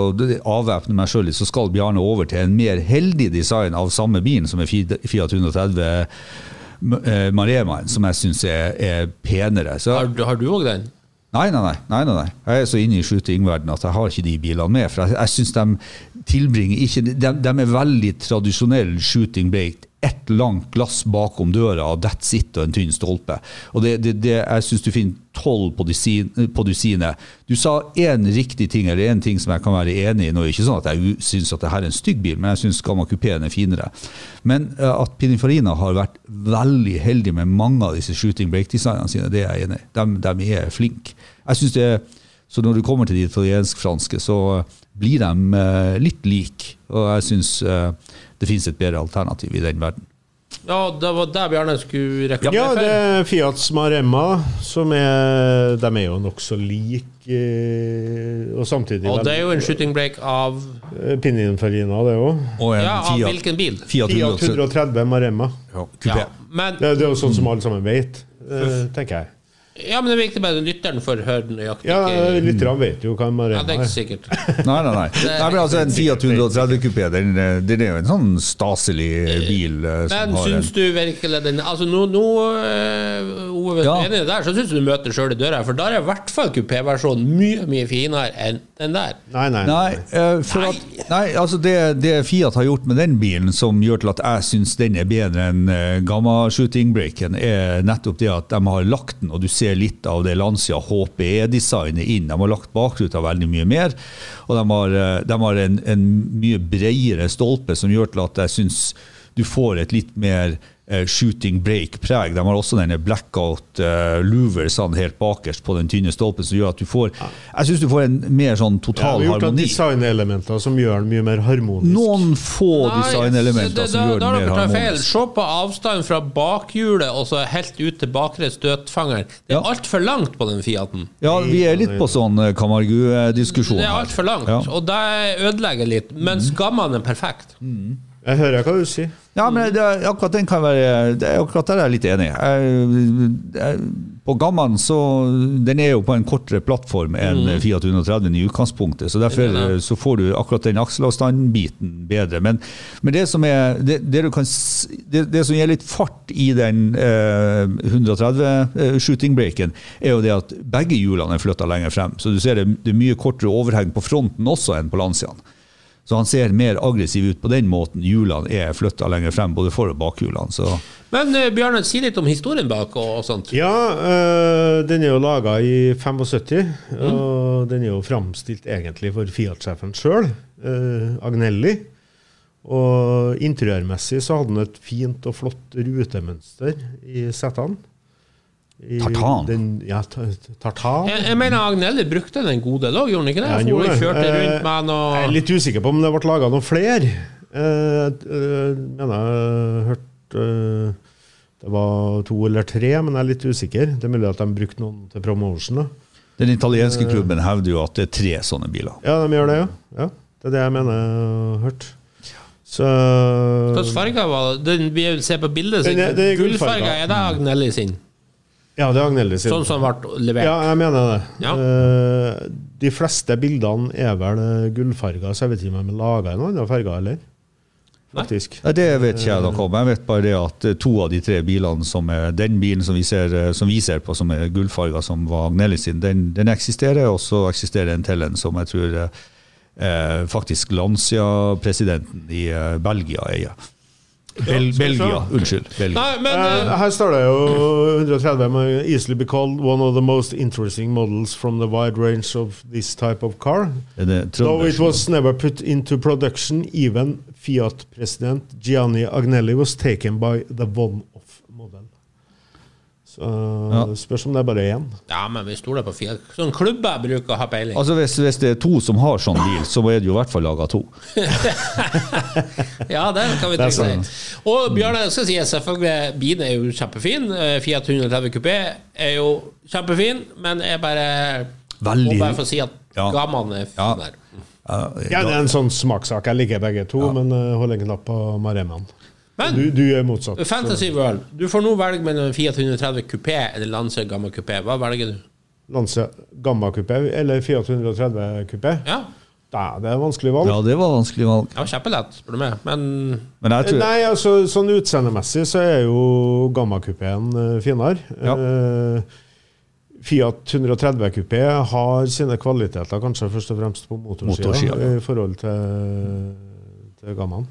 avvæpne meg sjøl litt, så skal Bjarne over til en mer heldig design av samme bilen, som er Fiat 130 eh, Maremaen, som jeg syns er, er penere. Så, Har, du- har du òg den? Nei, nei, nei. nei, nei. Jeg er så inne i shootingverdenen at jeg har ikke de bilene med. For jeg, jeg synes de tilbringer ikke de, de er veldig tradisjonell shooting break. Ett langt glass bakom døra, og that's it, og en tynn stolpe. Og det, det, det, Jeg syns du finner tolv på, på dusinet. Du sa én riktig ting, eller én ting som jeg kan være enig i. Nå er det ikke sånn at jeg syns at dette er en stygg bil, men jeg syns Gamma Coupéen er finere. Men eh, at Pininfarina har vært veldig heldig med mange av disse shooting break-designene sine, det er jeg enig i. De, de er flinke. Jeg synes det så når du kommer til de italiensk-franske, så blir de eh, litt like. Og jeg syns eh, det finnes et bedre alternativ i den verden. Ja, det var der Bjarne skulle Ja, reklamere det for. er Fiat Maremma, som er De er jo nokså like, eh, og samtidig Og det er jo en shooting break av Pininfellina Pininfarina, det òg. Ja, av hvilken bil? Fiat Fiat 130 130 Maremma. Ja, Ja, men, Det, det er jo sånn som alle sammen vet, eh, tenker jeg. Ja, men det er viktig bare lytteren får høre nøyaktig. Ja, Lytterne vet jo hva ja, det er ikke er. sikkert. Nei, nei, nei. nei men altså En Fiat 130 kupé den, eh, den er jo en sånn staselig bil. eh, som Men har en, syns du virkelig den Altså Nå, nå øh, Ove, hvis Ja. du er enig i det der, så syns du du møter sjøl i døra. For da er i hvert fall kupéversjonen mye mye finere enn den der. Nei, nei. Nei, eh, for Nei. At, nei altså det, det Fiat har gjort med den bilen som gjør til at jeg syns den er bedre enn Gamma Shooting Breaken, er nettopp det at de har lagt den, og du ser litt av det Lancia HPE-designet inn. De har lagt bakruta veldig mye mer, og de har, eh, de har en, en mye bredere stolpe som gjør til at jeg syns du får et litt mer shooting break-preg. De har også denne blackout uh, louversene helt bakerst på den tynne stolpen, som gjør at du får Jeg syns du får en mer sånn Ja, total vi har harmoni. designelementer som gjør den mye mer harmonisk. Noen få designelementer som gjør da den har mer dere tatt feil. Se på avstanden fra bakhjulet og så helt ut til bakre støtfangeren. Det er Ja. altfor langt på den Fiaten. Ja, vi er litt på sånn Kamargu-diskusjon her. Det er her. altfor langt, Ja. og det ødelegger litt. Men skammene er perfekt. Jeg hører hva du sier. Ja, men det er, akkurat den kan være det er Akkurat der jeg er litt enig. Jeg, jeg, på Gammaen så Den er jo på en kortere plattform enn Fiat 130 i utgangspunktet, så derfor Mm. Det er det. så får du akkurat den akselavstandbiten bedre. Men, men det som er det, det, du kan, det, det som gir litt fart i den eh, 130 eh, shooting breaken, er jo det at begge hjulene er flytta lenger frem. Så du ser det, det er mye kortere overheng på fronten også enn på Lanciaen. Så han ser mer aggressiv ut på den måten. Hjulene er flytta lenger frem, både for- og bakhjulene. Så Men uh, Bjarne, si litt om historien bak og, og sånt. Ja, uh, den er jo laga i 75, og den er jo framstilt egentlig for Fiat-sjefen sjøl, Agnelli. Og interiørmessig så hadde den et fint og flott rutemønster i settene. Tartan? Den, ja, tartan. Jeg, jeg mener Agnelli brukte den en god del òg, gjorde han ikke det? Ja, han gjorde det. kjørte Eh, rundt med han Jeg er litt usikker på om det ble laga noen flere. Eh, eh, mener jeg har hørt eh, det var to eller tre, men jeg er litt usikker. Det er mulig at de brukte noen til promotion. da. Den italienske klubben hevder jo at det er tre sånne biler. Ja, de gjør det, ja. ja. Det er det jeg mener jeg har hørt. Så Hvilken farge var det? Den vi ser på bildet, det gullfarga. gullfarga. Er det Agnelli sin? Ja, det er Agnelli sin. Sånn som ble levert? Ja, jeg mener det. Ja. Eh, de fleste bildene er vel eh, gullfarga, så jeg vet ikke om de er laga i noen andre farger, eller? Faktisk. Nei. det vet ikke jeg noe om. Jeg vet bare det at eh, to av de tre bilene som er den bilen som vi ser, som vi ser på som er gullfarga, som var Agnelli sin, den, den eksisterer. Og så eksisterer en til en som jeg tror eh, faktisk Lancia-presidenten i eh, Belgia eier. Bel. Belgia, unnskyld. Belgia. Nei, men eh, her står det jo 130 med easily be called one of the most interesting models from the wide range of this type of car. Though it was never put into production, even Fiat-president Gianni Agnelli was taken by the model. Så Ja. spørs om det er bare én. Ja, men vi stoler på Fiat. Sånn klubber bruker å ha peiling. Altså hvis, hvis det er to som har sånn bil, så er det jo i hvert fall laga to. Ja, det kan vi trygt si. Og Bjarne, skal si selvfølgelig, bilen er jo kjempefin. Fiat 130 Coupé er jo kjempefin, men jeg bare Veldig- må bare få si at Ja. Gammaen er Ja. der. Ja, det er en sånn smakssak. Jeg liker begge to, men uh, holder en knapp på Maremman. Men Du, du er motsatt. Fantasy World, du får nå velge mellom Fiat 130 Coupé eller Lanse Gamma Coupé. Hva velger du? Lanse Gamma Coupé eller Fiat 130 Coupé. Ja, Da, det er vanskelig valg. ja, det var vanskelig valg. Ja, var kjempelett, spør du meg. Men Men jeg tror Nei, altså sånn utseendemessig så er jo Gamma-kupeen uh, finere. Ja. Uh, Fiat 130 kupé har sine kvaliteter kanskje først og fremst på motorsida Motorsida, ja. i forhold til, til Gammaen.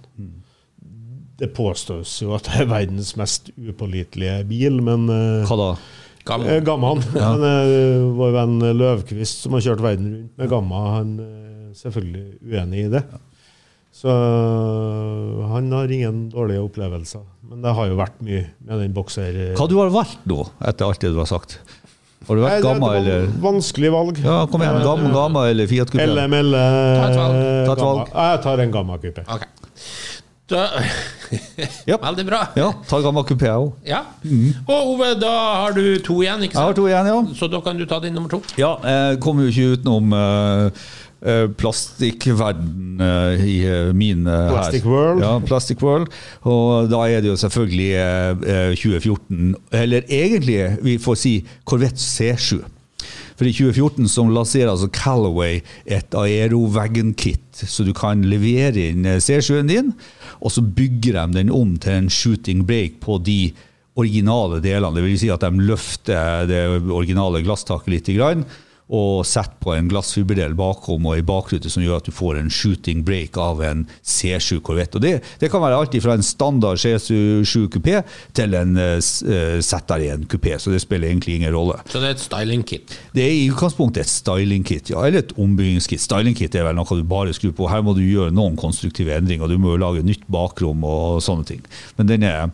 Det påstås jo at det er verdens mest upålitelige bil, men eh, Hva da? Gamma. Gamma ja. Men eh, vår venn Løvkvist, som har kjørt verden rundt med Gamma, han er selvfølgelig uenig i det. Så eh, han har ingen dårlige opplevelser. Men det har jo vært mye med den bokser... Hva du har valgt nå, etter alt det du har sagt? Har du vært gamma eller vanskelig valg. Ja, kom igjen. Gamma, gamma eller Fiat Coupé? LML. Ta et valg. Ta et valg. Jeg tar en Gamma-kupé. Ok. Da, Ja. Veldig bra. Ja, ta gamma Coupé òg. Ja. Og Ove, da har du to igjen, ikke Jeg har to igjen, ja. Så da kan du ta din nummer to. Ja, jeg kommer jo ikke utenom uh, plastikkverden eh, i mine min eh, Plastic her. World. Ja, Plastic World. Og da er det jo selvfølgelig eh, 2014, eller egentlig vi får si Corvette C7. For i 2014 så lanserer altså Callaway et aerowagon-kit, så du kan levere inn eh, C7-en din, og så bygger de den om til en shooting break på de originale delene. Det vil si at de løfter det originale glasstaket litt, og setter på en glassfiberdel bakom og i bakrute som gjør at du får en shooting break av en C7 Corvette. Og det, det kan være alt fra en standard C7 kupé til en uh, ZR1 kupé, så det spiller egentlig ingen rolle. Så det er et styling-kit. Det er i utgangspunktet et styling-kit, ja, eller et ombyggingskit. Styling-kit er vel noe du bare skrur på. Her må du gjøre noen konstruktive endringer. Du må jo lage nytt bakrom og sånne ting. Men den er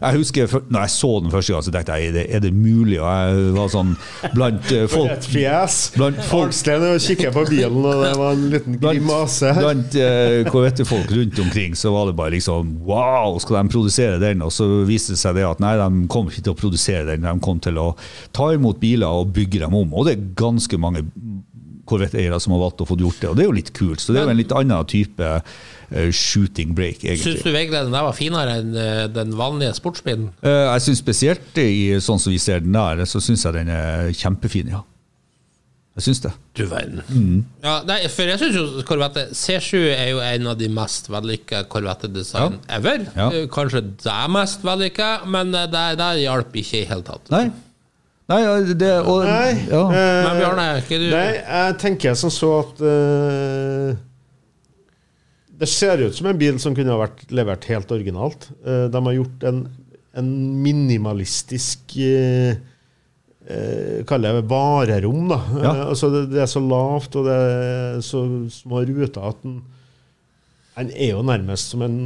jeg husker når jeg så den første gang, så tenkte jeg er det, er det mulig? Og jeg var sånn blant eh, folk Et fjes. Blant folk- Arnstein kikker på bilen, og det var en liten grimase her. Blant eh, Corvette-folk rundt omkring så var det bare liksom Wow, skal de produsere den? Og så viste det seg det at nei, de kom ikke til å produsere den. De kom til å ta imot biler og bygge dem om. Og det er ganske mange Corvette-eiere som har valgt å få gjort det, og det er jo litt kult. Så det er jo en litt annen type eh, shooting break, Syns egentlig. du virkelig den der var finere enn eh, den vanlige sportsbilen? Eh, jeg syns spesielt i sånn som vi ser den der, så syns jeg den er kjempefin, ja. Jeg syns det. Du verden. Mm. Ja, nei, for jeg syns jo Corvette C7 er jo en av de mest vellykka Corvette-design ever. Ja. Kanskje det mest vellykka, men det, det hjalp ikke i hele tatt. Nei. Nei, det og, Nei, ja. eh, Men er ikke du Nei, jeg tenker som så at uh, Det ser ut som en bil som kunne ha vært levert helt originalt. Uh, de har gjort en, en minimalistisk uh, jeg det varerom, da. Ja. Altså det, det er så lavt, og det er så små ruter at den den er jo nærmest som en,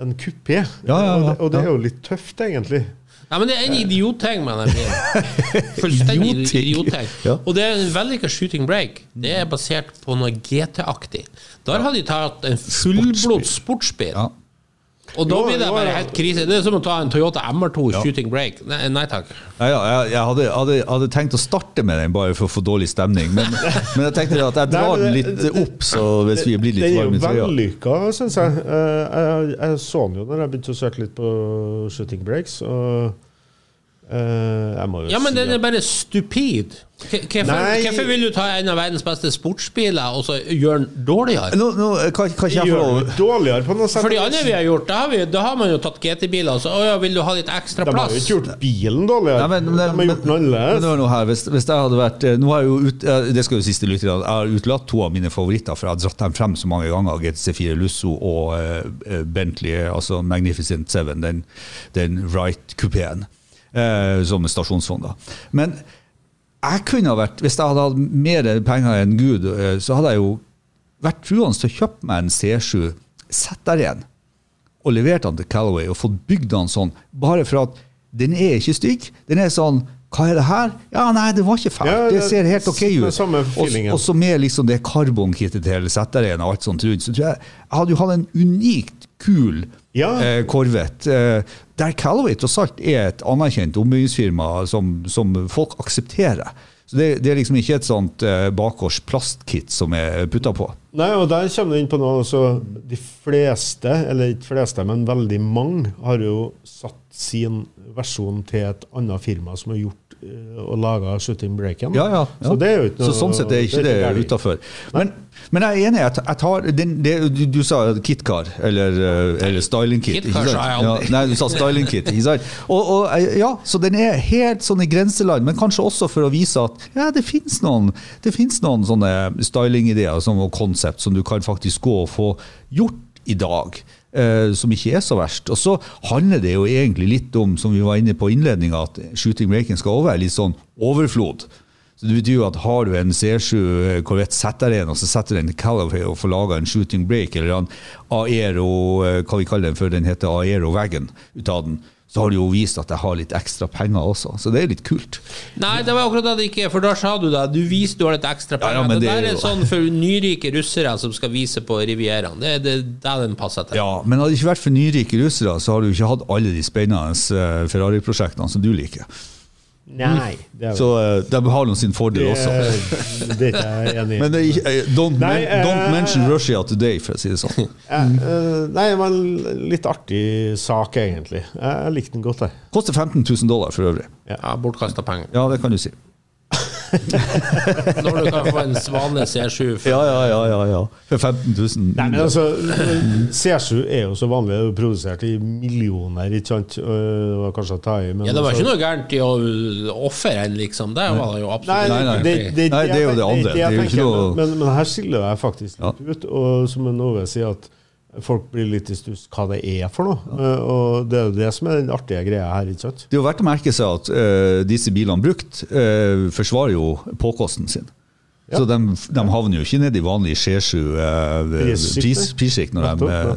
en kupé. Ja, ja, ja, og, det, og det er jo litt tøft, egentlig. Ja, men det er en idiotting mener jeg. Fullstendig idiotting. Ja. Og det er en vellykka shooting break. Det er basert på noe GT-aktig. Der har de tatt en fullblods sportsbil. Ja. Og da blir det bare helt krise. Det er som å ta en Toyota MR2 shooting break. Nei, nei takk. Nei, ja, jeg, jeg hadde, hadde, hadde tenkt å starte med den bare for å få dårlig stemning, men, men jeg tenkte at jeg drar den litt opp, så hvis vi blir litt Den er jo vellykka, syns jeg. Eh, jeg. Jeg så den jo når jeg begynte å søke litt på shooting breaks. Og Jeg må jo Ja, men si den er bare stupid. Hvorfor, vil du ta en av verdens beste sportsbiler og så gjøre den dårligere? Nå, nå kan, kan ikke jeg få Gjør den dårligere på noe sett. For de andre vi har gjort, da har, vi, da har man jo tatt GT-biler så Å ja, vil du ha litt ekstra De har jo ikke gjort bilen dårligere. Nei, men, men, de har gjort den men, annerledes. her, hvis, hvis jeg hadde vært eh, Nå har jeg jo ut, Det skal jo siste lytte Jeg har utelatt to av mine favoritter, for jeg har dratt dem frem så mange ganger. GTC4 Lusso og uh, Bentley, altså Magnificent Seven, den, den Wright-kupeen, eh, som stasjonsvogn. Men jeg kunne ha vært, hvis jeg hadde hatt mer penger enn Gud, eh, så hadde jeg jo vært truende til å kjøpe meg en C7 sett der igjen, og levert den til Callaway og fått bygd den sånn, bare for at den er ikke stygg. Den er sånn Hva er det her? Ja, nei, det var ikke fælt. Ja, det det ser helt ok ut. samme Og så med liksom det karbonkittet til ZR-en og alt sånt rundt, så tror jeg jeg hadde jo hatt en unikt kul Ja. eh, Corvette. Eh, der Calvate og Salt er et anerkjent ombyggingsfirma som, som folk aksepterer. Så det, det er liksom ikke et sånt eh, bakgårds plastkit som er putta på. Nei, og der kommer du inn på noe. Altså, de fleste, eller ikke fleste, men veldig mange, har jo satt sin versjon til et annet firma som har gjort og laga shooting breaken. Ja, ja, ja. Så det er jo ikke noe Så sånn sett er ikke det, gærent. utafor. Men, men jeg er enig. Jeg tar- jeg tar den, det, du, du sa KitKar, eller, eh, eller styling kit. KitKar sa jeg aldri. Ja, nei, du sa styling kit. Og, og, eh, ja, så den er helt sånn i grenseland, men kanskje også for å vise at ja, det fins noen, det noen sånne stylingideer som, og konsept som du kan faktisk gå og få gjort i dag. Eh, som ikke er så verst. Og så handler det jo egentlig litt om, som vi var inne på i at shooting breaking skal være litt sånn overflod. Så det betyr jo at Har du en C7 Corvette ZR1 og så setter den til Callaway og får laga en shooting break, eller en Aero, eh, hva vi kaller den for, den heter Aero Wagon, ut av den, så har du jo vist at jeg har litt ekstra penger også. Så det er litt kult. Nei, det var akkurat det det ikke er, for da sa du det. Du viser du har litt ekstra penger. ja, men det, det er der er jo- sånn for nyrike russere som skal vise på Rivieraen. Det er det der den passer til. Ja, Men hadde det ikke vært for nyrike russere, så har du ikke hatt alle de spennende eh, Ferrari-prosjektene som du liker. Nei, det er Så eh, de har noen sin fordel også. det, det er jeg enig i. Men det eh, don't, Nei, men, don't mention Russia today, for å si det sånn. Nei, det var en litt artig sak, egentlig. Jeg, jeg likte den godt, jeg. Koster 15 000 dollar for øvrig. Ja, bortkasta penger. Ja, det kan du si. Når du kan få en Svane C7 for Ja, ja, ja, ja, ja. For 15 000. Nei, men altså, C7 er jo så vanlig, det er produsert i millioner, ikke sant? Det var kanskje å ta i, men Ja, det var altså- ikke noe gærent i å ofre en, liksom. Det var det jo absolutt Nei, nei. Det, det, Nei, det er jo det andre. Det er jo ikke noe- men, men her skiller jeg faktisk Ja. litt ut. Og som en Ove sier, at folk blir litt i stuss hva det er for noe. Eh, Og det er jo det som er den artige greia her, ikke sant? Det er jo verdt å merke seg at uh, disse bilene brukt uh, forsvarer jo påkosten sin. Ja. Så de, de havner jo ikke ned i vanlig G7 eh, Prissjikt.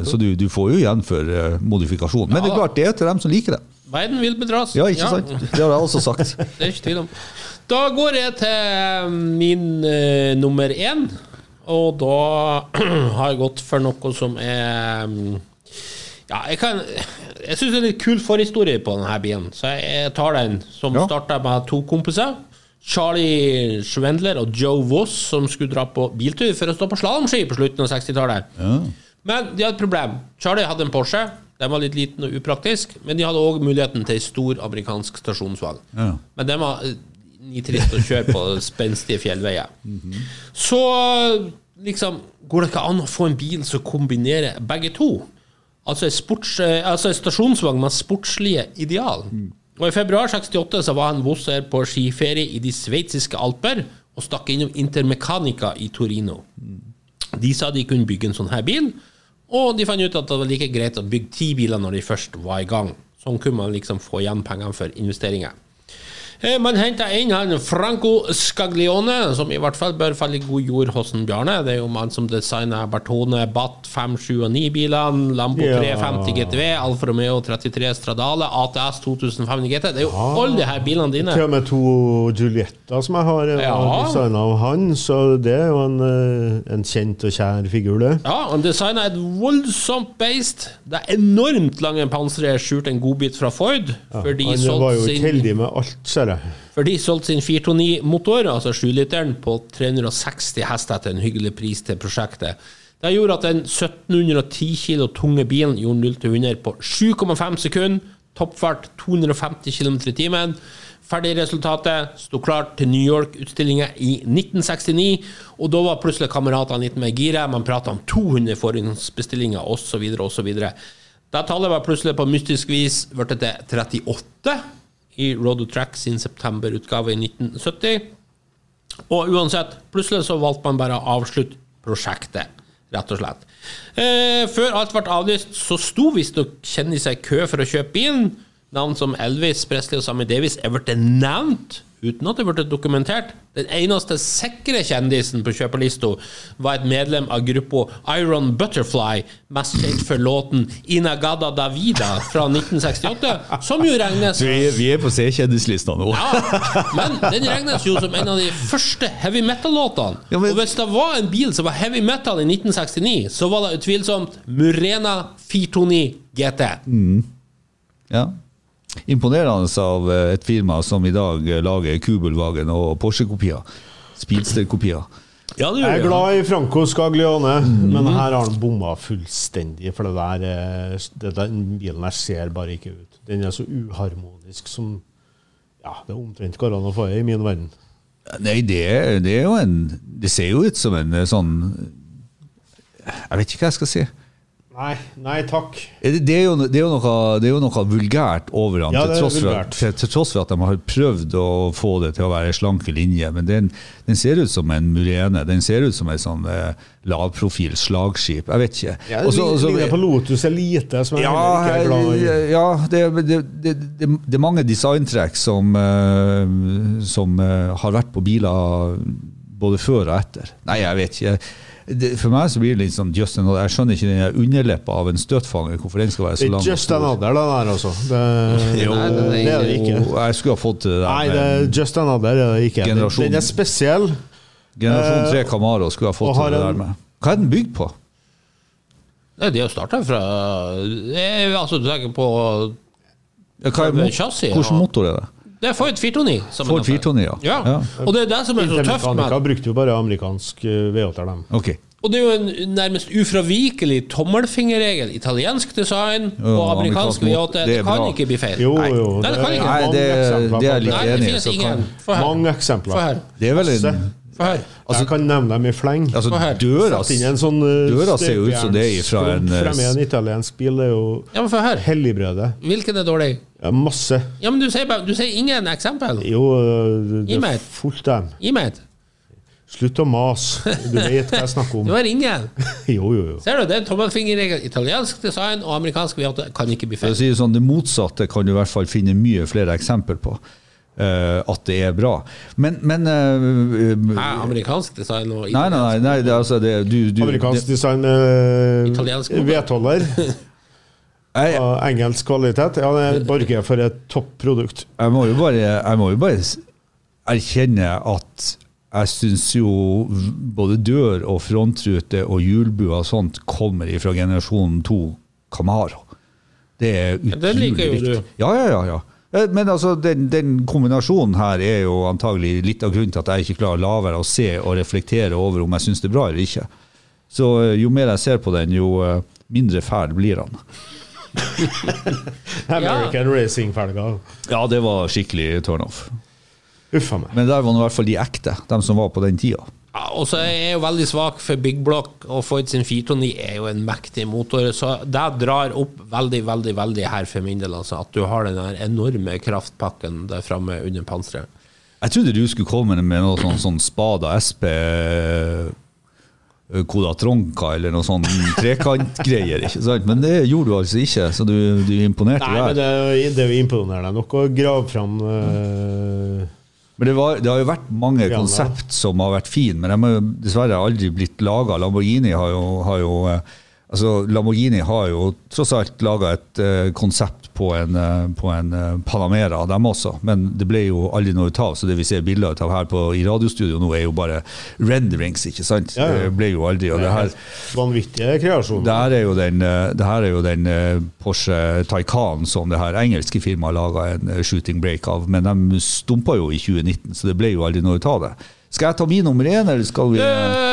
Så du, du får jo igjen for modifikasjonen. modifikasjon. Men det er klart, det er til dem som liker det. Verden vil bedras. Ja, ikke sant? Det har jeg også sagt. Det er ikke tvil om. Da går jeg til min nummer én, og da har jeg gått for noe som er mm, Ja, jeg kan Jeg syns det er litt kul forhistorie på denne bilen, så jeg tar den. Som Ja. starta med to kompiser. Charlie Schwendler og Joe Voss, som skulle dra på biltur for å stå på slalåmski på slutten av 60-tallet. Men de hadde et problem. Charlie hadde en Porsche. Den var litt liten og upraktisk, men de hadde òg muligheten til ei stor amerikansk stasjonsvogn. Ja. Men den var eh, nitrist å kjøre på spenstige fjellveier. Så liksom går det ikke an å få en bil som kombinerer begge to. Altså en, sports, eh, altså en stasjonsvogn med sportslige ideal. Og I februar 68 så var han Wosser på skiferie i de sveitsiske alper og stakk innom Intermecanica i Torino. De sa de kunne bygge en sånn her bil, og de fant ut at det var like greit å bygge ti biler når de først var i gang. Sånn kunne man liksom få igjen pengene for investeringer. Eh, Man henta inn han Franco Scaglione, som i hvert fall bør falle i god jord hos en Bjarne. Det er jo mann som designa Bertone Batt 5, 9 bilene Lambo Ja. 350 GTV, Alfa Romeo 33 Stradale, ATS 2500 GT. Det er jo alle de her bilene dine. Til og med to Giulietta som jeg har eh, Ja. designa av han, så det er jo en, eh, en kjent og kjær figur, det. Ja, han designa et voldsomt beist. Det er enormt lange panseret skjult en godbit fra Ford. Ja. Han var jo sin- ikke heldig med alt, ser jeg. For de solgte sin 429-motor, altså 7-literen, på 360 hester til en hyggelig pris til prosjektet. Det gjorde at den 1710 kilo tunge bilen gjorde 0 til 100 på 7,5 sekunder. Toppfart 250 km i timen. Ferdigresultatet sto klart til New York-utstillinga i 1969, og da var plutselig kameratene litt mer gira. Man prata om 200 forhåndsbestillinger osv. osv. Da tallet var plutselig på mystisk vis blitt til 38 i Road of Track sin septemberutgave i 1970. Og uansett, plutselig så valgte man bare å avslutte prosjektet, rett og slett. Eh, før alt ble avlyst, så sto visstnok kjendiser i kø for å kjøpe bilen. Navn som Elvis, Presley og Sammy Davis er blitt nevnt, uten at det ble dokumentert. Den eneste sikre kjendisen på kjøperlista var et medlem av gruppa Iron Butterfly, mest kjent for låten Inagada Davida fra 1968, som jo regnes Vi, er- vi er på C-kjendislista nå. ja, men den regnes jo som en av de første heavy metal-låtene. Ja, men- Og hvis det var en bil som var heavy metal i 1969, så var det utvilsomt Murena 429 GT. Ja. Imponerende av eh, et firma som i dag eh, lager Kubelwagen og Porsche-kopier. Speedster-kopier. Ja, Jeg er glad i Franco Scaglione, Mhm. men her har han bomma fullstendig. For det der, eh, det, den bilen her ser bare ikke ut. Den er så uharmonisk som Ja, det er omtrent går an å få i min verden. Nei, det er, det er jo en Det ser jo ut som en sånn Jeg vet ikke hva jeg skal si. Nei, nei takk. Det, Det er jo, det er noe, det er jo noe vulgært over ham, Ja, det til, tross at, til, til tross for at de har prøvd å få det til å være slanke linje. Men den, den ser ut som en Murene. Den ser ut som et sånn eh, lavprofil slagskip. Jeg vet ikke. Ja, også, ligner på Lotus Elite, som jeg ja, ikke er glad i. ja det, det, det, det, det er mange designtrekk som, eh, som eh, har vært på biler både før og etter. Nei, jeg vet ikke. Det, for meg så blir det litt sånn just another. Jeg skjønner ikke den der underleppa av en støtfanger, hvorfor den skal være så lang. just another, det der, altså. Det, Jo, Nei, det er det er det ikke. Jeg skulle ha fått det der. Nei, det er just another er det ikke. Den, er spesiell. Generasjon 3 eh, Camaro skulle ha fått til det der en- med. Hva er den bygd på? Nei, De har starta fra det er, Altså, du tenker på Ja, er Hvilken motor er det? Det er Ford 429. som Ford er det. 429, ja. ja. Ja. Og det er det som er så tøft med brukte jo bare amerikansk eh, V8-er, dem. Ok. Og det er jo en nærmest ufravikelig tommelfingerregel. Italiensk design og amerikansk amerikansk V8. mot- Det, det kan ikke bli feil. Jo, Nei. jo. Nei, det kan ikke. Nei, det- det er jeg litt enig, høre. Mange eksempler. Det er vel en Få høre. jeg kan nevne dem i fleng. Altså, døra, sånn uh, døra ser jo ut som det er fra en eh, Fremme en italiensk bil, det er jo Ja, men høre. helligbrødet. Hvilken er dårlig? Ja, masse. Ja, men du sier, bare, du sier ingen eksempel. Jo, uh, det er fullt dem. Gi meg. Slutt å mase. Du vet hva jeg snakker om. Du har ingen. Jo, jo, jo. Ser du, det er tommelfingerregel. Italiensk design og amerikansk kan ikke bli feil. si det sånn, det motsatte kan du i hvert fall finne mye flere eksempel på. Eh, at det er bra. Men, men eh, Hæ, amerikansk design og italiensk? nei, nei, nei det, altså, det, du, du, Amerikansk det, design med Italiensk motor. V12-er jeg, og engelsk kvalitet. Ja, det borger for et topprodukt. jeg, må jo bare, jeg må jo bare erkjenne at jeg syns jo både dør og frontrute og hjulbue og sånt kommer fra generasjonen 2 Camaro. Det er utrolig den liker jo viktig. du. Ja, ja, ja. ja. Eh, Men altså, den, den kombinasjonen her er jo antagelig litt av grunnen til at jeg ikke klarer å la være å se og reflektere over om jeg syns det er bra eller ikke. Så eh, jo mer jeg ser på den, jo eh, mindre fæl blir han. American Racing-felger. Ja, det var skikkelig turnoff. Uffa meg. Men der var nå i hvert fall de ekte, de som var på den tida. Ja, og så er jeg jo veldig svak for Big Block, og Ford sin 429 er jo en mektig motor, så det drar opp veldig, veldig veldig her for min del, altså, at du har den der enorme kraftpakken der framme under panseret. Jeg trodde du skulle komme med noe sånn, sånn Spada SP eh, Koda Tronka eller noe sånn trekantgreier, ikke sant? Men det gjorde du altså ikke, så du, du imponerte Nei, men det, det er jo imponerende nok å grave fram eh, Men det, var, det har jo vært mange Ja, konsept som har vært fine, men de har jo dessverre aldri blitt laga. Lamborghini har jo, har jo eh, Altså, Lamborghini har jo tross alt laga et uh, konsept på en, eh, på en eh, Panamera, dem også, men det ble jo aldri noe ut av. Så det vi ser bilder av her på, i radiostudio nå, er jo bare renderings, ikke sant? Ja, ja. Det ble jo aldri. Og det her, vanvittige kreasjoner. det her er jo den, eh, er jo den Porsche Taycan som det her engelske firmaet laga en shooting break av, men de stumpa jo i 2019, så det ble jo aldri noe ut av det. Skal jeg ta min nummer én, eller skal vi uh,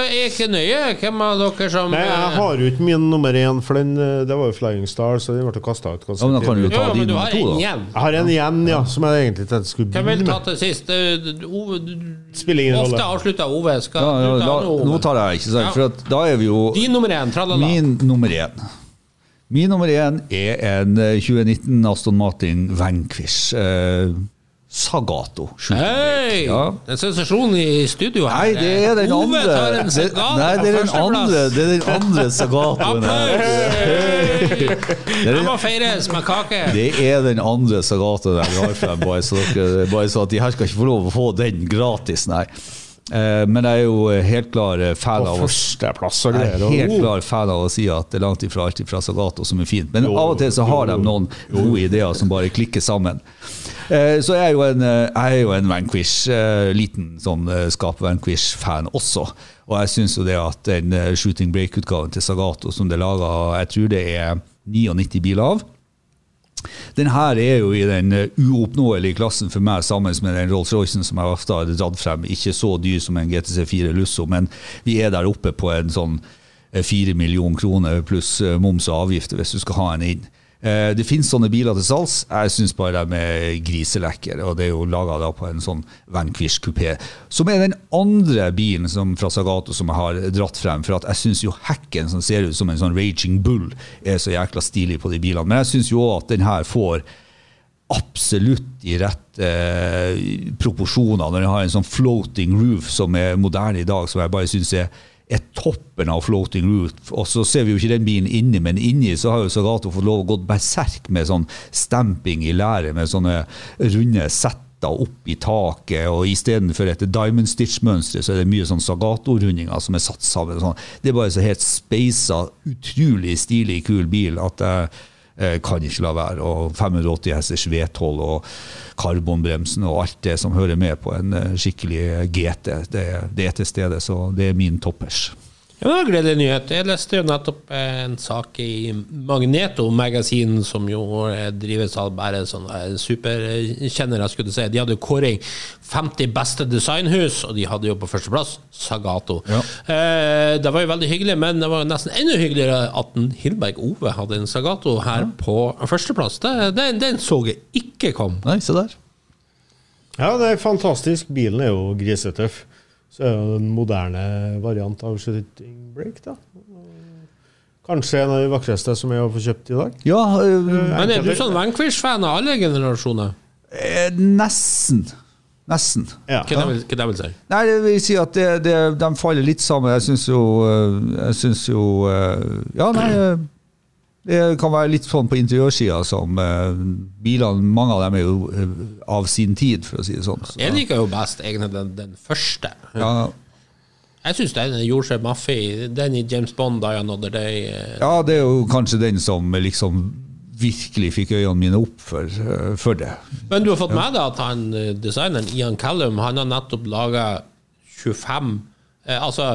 er ikke nøye. Hvem av dere som Nei, jeg har jo ikke min nummer én, for den, eh, det var jo Flying Star, så den ble kasta ut. Ja, men da kan du ta ja, din nummer har to, da. igjen. Jeg har en igjen, ja, som jeg egentlig tenkte skulle Hvem vil begynne ta til sist? Øh, Ove, Spiller ingen Ofte avslutta Ove. Skal Ja, ja, du ta da, Ove? nå tar jeg, ikke sant? Ja. For at da er vi jo Din nummer én, tralala. Min nummer én. Min nummer én er en eh, 2019 Aston Martin Vanquish. Eh, Sagato. Hei! Ja. En sensasjon i studio her. Nei, det er den Ove andre. tar en Det, nei, det er den andre, det er den andre Sagatoen her. Den må feires med kake. Det er den andre Sagatoen jeg har frem, bare så, dere, bare så at de her skal ikke få lov å få den gratis, nei. Eh, Men jeg er jo helt klar fan av å Jeg er helt klar fan av å si at det er langt ifra alt fra Sagato som er fint. Men av og til så har de noen gode ideer som bare klikker sammen. Eh, Så jeg er jo en, eh, jeg er jo en Vanquish, eh, liten sånn eh, skap-Vanquish-fan også. Og jeg syns jo det at den eh, Shooting Break-utgaven til Sagato som det er laga, jeg tror det er 99 biler av. Den her er jo i den eh, uoppnåelige klassen for meg, sammen med den Rolls-Roycen som jeg ofte har dratt frem. Ikke så dyr som en GTC4 Lusso, men vi er der oppe på en sånn eh, 4 millioner kroner pluss eh, moms og avgifter hvis du skal ha en inn. Eh, Det finnes sånne biler til salgs. Jeg syns bare de er griselekre. Og det er jo laga på en sånn Vanquish kupé. Som er den andre bilen som, fra Sagato som jeg har dratt frem. For jeg syns jo hekken som ser ut som en sånn Raging Bull, er så jækla stilig på de bilene. Men jeg syns jo òg at den her får absolutt de rette eh, proporsjoner når den har en sånn floating roof som er moderne i dag, som jeg bare syns er, er toppen av floating route. Og så ser vi jo ikke den bilen inni, men inni så har jo Sagato fått lov å gå berserk med sånn stamping i lære, med sånne runde setter opp i taket, og istedenfor et diamond stitch-mønster, så er det mye sånn Sagato-rundinger som er satt sammen. Sånn. Det er bare så helt speisa, utrolig stilig, kul bil at jeg eh, kan ikke la være. Og 580 hesters V12 og karbonbremsen og alt det som hører med på en eh, skikkelig GT, det, det er til stede. Så det er min toppers. Ja, det var en gledelig nyhet. Jeg leste jo nettopp eh, en sak i Magneto Magasin, som jo eh, drives av bare sånne eh, superkjennere, skulle du si. De hadde kåring 50 beste designhus, og de hadde jo på førsteplass Sagato. Ja. Eh, det var jo veldig hyggelig, men det var jo nesten enda hyggeligere at en Hilberg Ove hadde en Sagato her på førsteplass. Den, den så jeg ikke kom. Nei, se der. Ja, det er fantastisk. Bilen er jo grisetøff. Så er det en moderne variant av shooting break, da. Kanskje en av de vakreste som er å få kjøpt i dag. Ja, øh, Men er du sånn Vanquish-fan av alle generasjoner? eh, nesten. Nesten. Ja. Hva det vil, hva det vil si? Nei, det vil si at det, det, de faller litt sammen. Jeg syns jo eh, Jeg syns jo eh, Ja, nei eh, Det kan være litt sånn på interiørsida som eh, bilene Mange av dem er jo eh, av sin tid, for å si det sånn. Så, Jeg liker jo best egentlig den, den første. ja, Jeg syns den gjorde seg maffig. Den i James Bond, Die Another Day. eh, ja, det er jo kanskje den som liksom virkelig fikk øynene mine opp for, eh, for det. Men du har fått med deg at han eh, designeren Ian Callum Han har nettopp laga 25 eh, Altså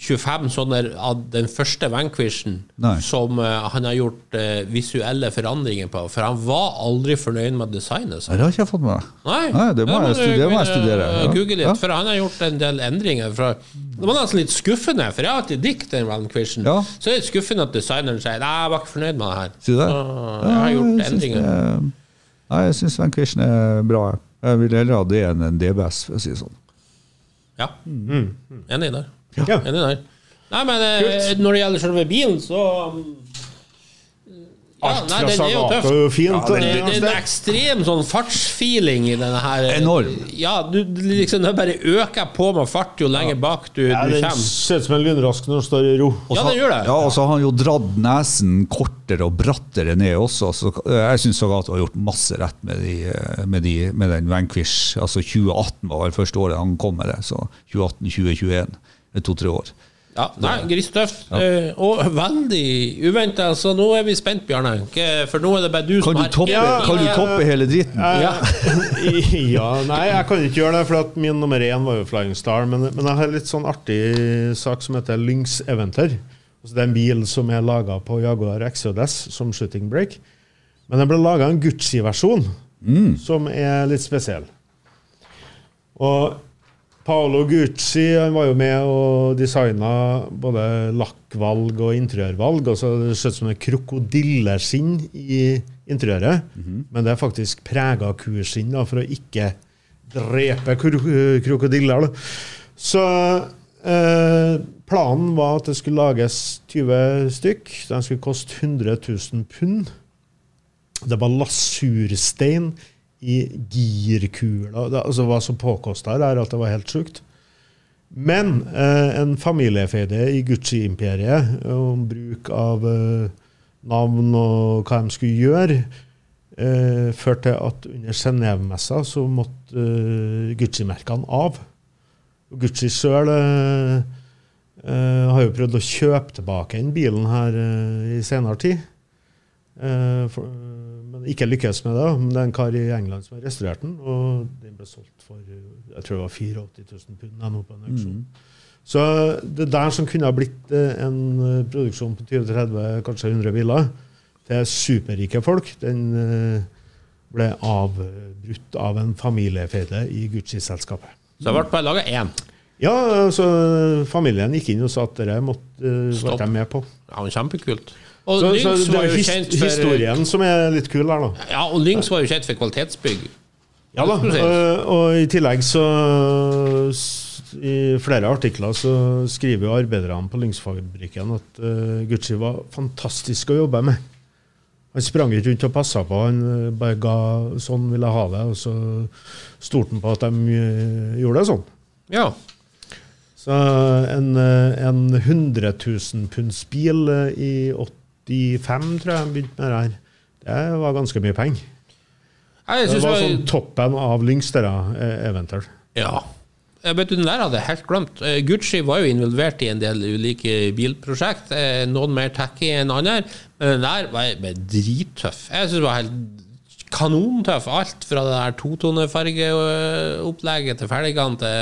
25 sånne av den første Vanquishen Nei. som uh, han har gjort uh, visuelle forandringer på. For han var aldri fornøyd med designet. Nei. Det har ikke jeg fått med meg. Nei, Nei, det må jeg studere- det må jeg studere, ja. Google litt, Ja. for han har gjort en del endringer. Fra, det var nesten litt skuffende, for jeg har alltid likt den Vanquishen. Ja. Så er det skuffende at designeren sier Nei, jeg var ikke fornøyd med det her. Så jeg har gjort jeg endringer. det- Nei, jeg syns Vanquishen er bra. jeg. Jeg vil heller ha det enn en DBS, for å si det sånn. Ja. Enig der. Ja. Nei, men Kult. når det gjelder selve bilen, så um, ja, Alt nei, fra den er jo tøff. Sagato er jo fint. Det, eh, det er en ekstrem sånn fartsfeeling i denne her. Enorm. Ja, du liksom det bare øker på med fart jo lenger bak du, ja, du den kommer. ser ut som en lynrask når den står i ro. Ja, den gjør det. Ja, og så har han jo dratt nesen kortere og brattere ned også. Så jeg syns Sagato har gjort masse rett med, de, med, de, med den Vanquish. Altså 2018 var vel første året han kom med det. Så 2018-2021. To-tre år. Ja, nei, Grisetøft. Uh, og veldig uventa. Så nå er vi spent, Bjarne. For nå er det bare du Kan som har toppe, Ja, kan du toppe hele dritten? Ja. ja, nei, jeg kan ikke gjøre det, for at min nummer én var jo Flying Star. Men, men jeg har en litt sånn artig sak som heter Lynx Eventer. Altså, det er en bil som er laga på Jaguar Exodus som shooting break. Men det ble laga en Gucci-versjon som er litt spesiell. Og Paolo Gucci han var jo med og designa både lakkvalg og interiørvalg. og så Det ser ut som et krokodilleskinn i interiøret, men det er faktisk prega kuskinn da, for å ikke drepe krokodiller. Da. Så eh, planen var at det skulle lages 20 stykk. De skulle koste 100 000 pund. Det var lasurstein i girkula. Altså, Hva som påkosta er at det var helt sjukt. Men eh, en familiefeide i Gucci-imperiet om bruk av eh, navn og hva de skulle gjøre, eh, førte til at under Genéve-messa så måtte eh, Gucci-merkene av. Og Gucci sjøl eh, eh, har jo prøvd å kjøpe tilbake den bilen her i senere tid. Eh, for, men ikke lykkes med det. Men det er en kar i England som har restaurert den, og den ble solgt for jeg tror det var 84 000 pund på en auksjon. Så det der som kunne ha blitt eh, en eh, produksjon på 20-30, kanskje 100 biler, til superrike folk, den ble avbrutt av en familiefeide i Gucci-selskapet. Så det ble bare laga én. Ja, så familien gikk inn og sa at dere måtte uh, ble være med på. Ja, kjempekult. Og Så, så det var er jo his kjent for historien som er litt kul der, da. Ja, og Lynx var jo kjent for kvalitetsbygg. Ja da, si. og, og i tillegg så I flere artikler så skriver jo arbeiderne på Lyngsfabrikken at eh, Gucci var fantastisk å jobbe med. Han sprang ikke rundt og passa på, han eh, bare ga sånn ville jeg ha det, og så stolte han på at de eh, gjorde det sånn. Ja. Så en, en 100 000 punds bil i i 85, tror jeg begynte med det her. Det var ganske mye penger. Det var sånn toppen av Lynx, det eh, eventuelt. Ja. Jeg vet du, Den der hadde jeg helt glemt. Eh, Gucci var jo involvert i en del ulike bilprosjekt. eh, Noen mer tacky enn andre. Men den der var drittøff. Jeg syns det var helt kanontøff. Alt fra det der totonefargeopplegget til felgene til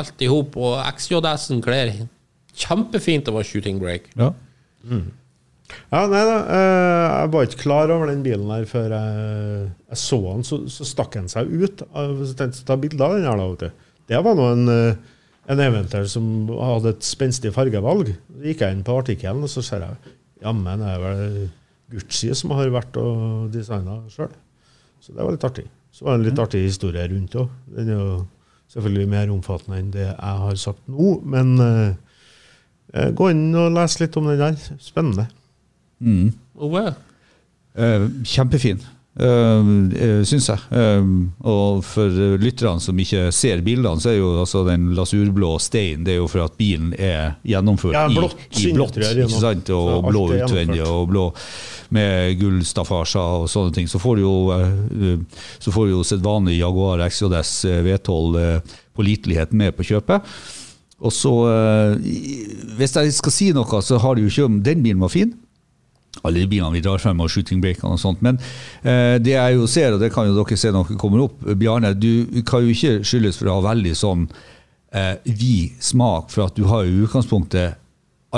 alt i hop. Og XJS-en kler kjempefint over være shooting break. Ja. Ja, nei da. eh, Jeg var ikke klar over den bilen her før jeg, jeg så den. Så, så stakk den seg ut. Jeg tenkte å ta bilde av den her. da, vet du. Det var nå en, eh, en eventyr som hadde et spenstig fargevalg. Så gikk jeg inn på artikkelen, og så ser jeg jammen det er vel Gucci som har vært og designa sjøl. Så det var litt artig. Så var det en litt artig historie rundt òg. Den er jo selvfølgelig mer omfattende enn det jeg har sagt nå, men eh, eh, gå inn og les litt om den der. Spennende. Mm. Ove? Eh, kjempefin, uh, syns jeg. Eh, og for eh, lytterne som ikke ser bildene, så er jo altså den lasurblå steinen det er jo for at bilen er gjennomført Ja, blått i, i blått. Ikke sant? Og blå utvendig og blå med gullstaffasjer og sånne ting. Så får du jo, eh, så får du jo sedvanlig Jaguar XJS eh, V12 eh, pålitelighet med på kjøpet. Og så, eh, Hvis jeg skal si noe, så har det jo ikke Den bilen var fin alle de bilene vi drar frem og shooting breakene og sånt. Men eh, det jeg jo ser, og det kan jo dere se når dere kommer opp, Bjarne, du kan jo ikke skyldes for å ha veldig sånn eh, vid smak, for at du har jo i utgangspunktet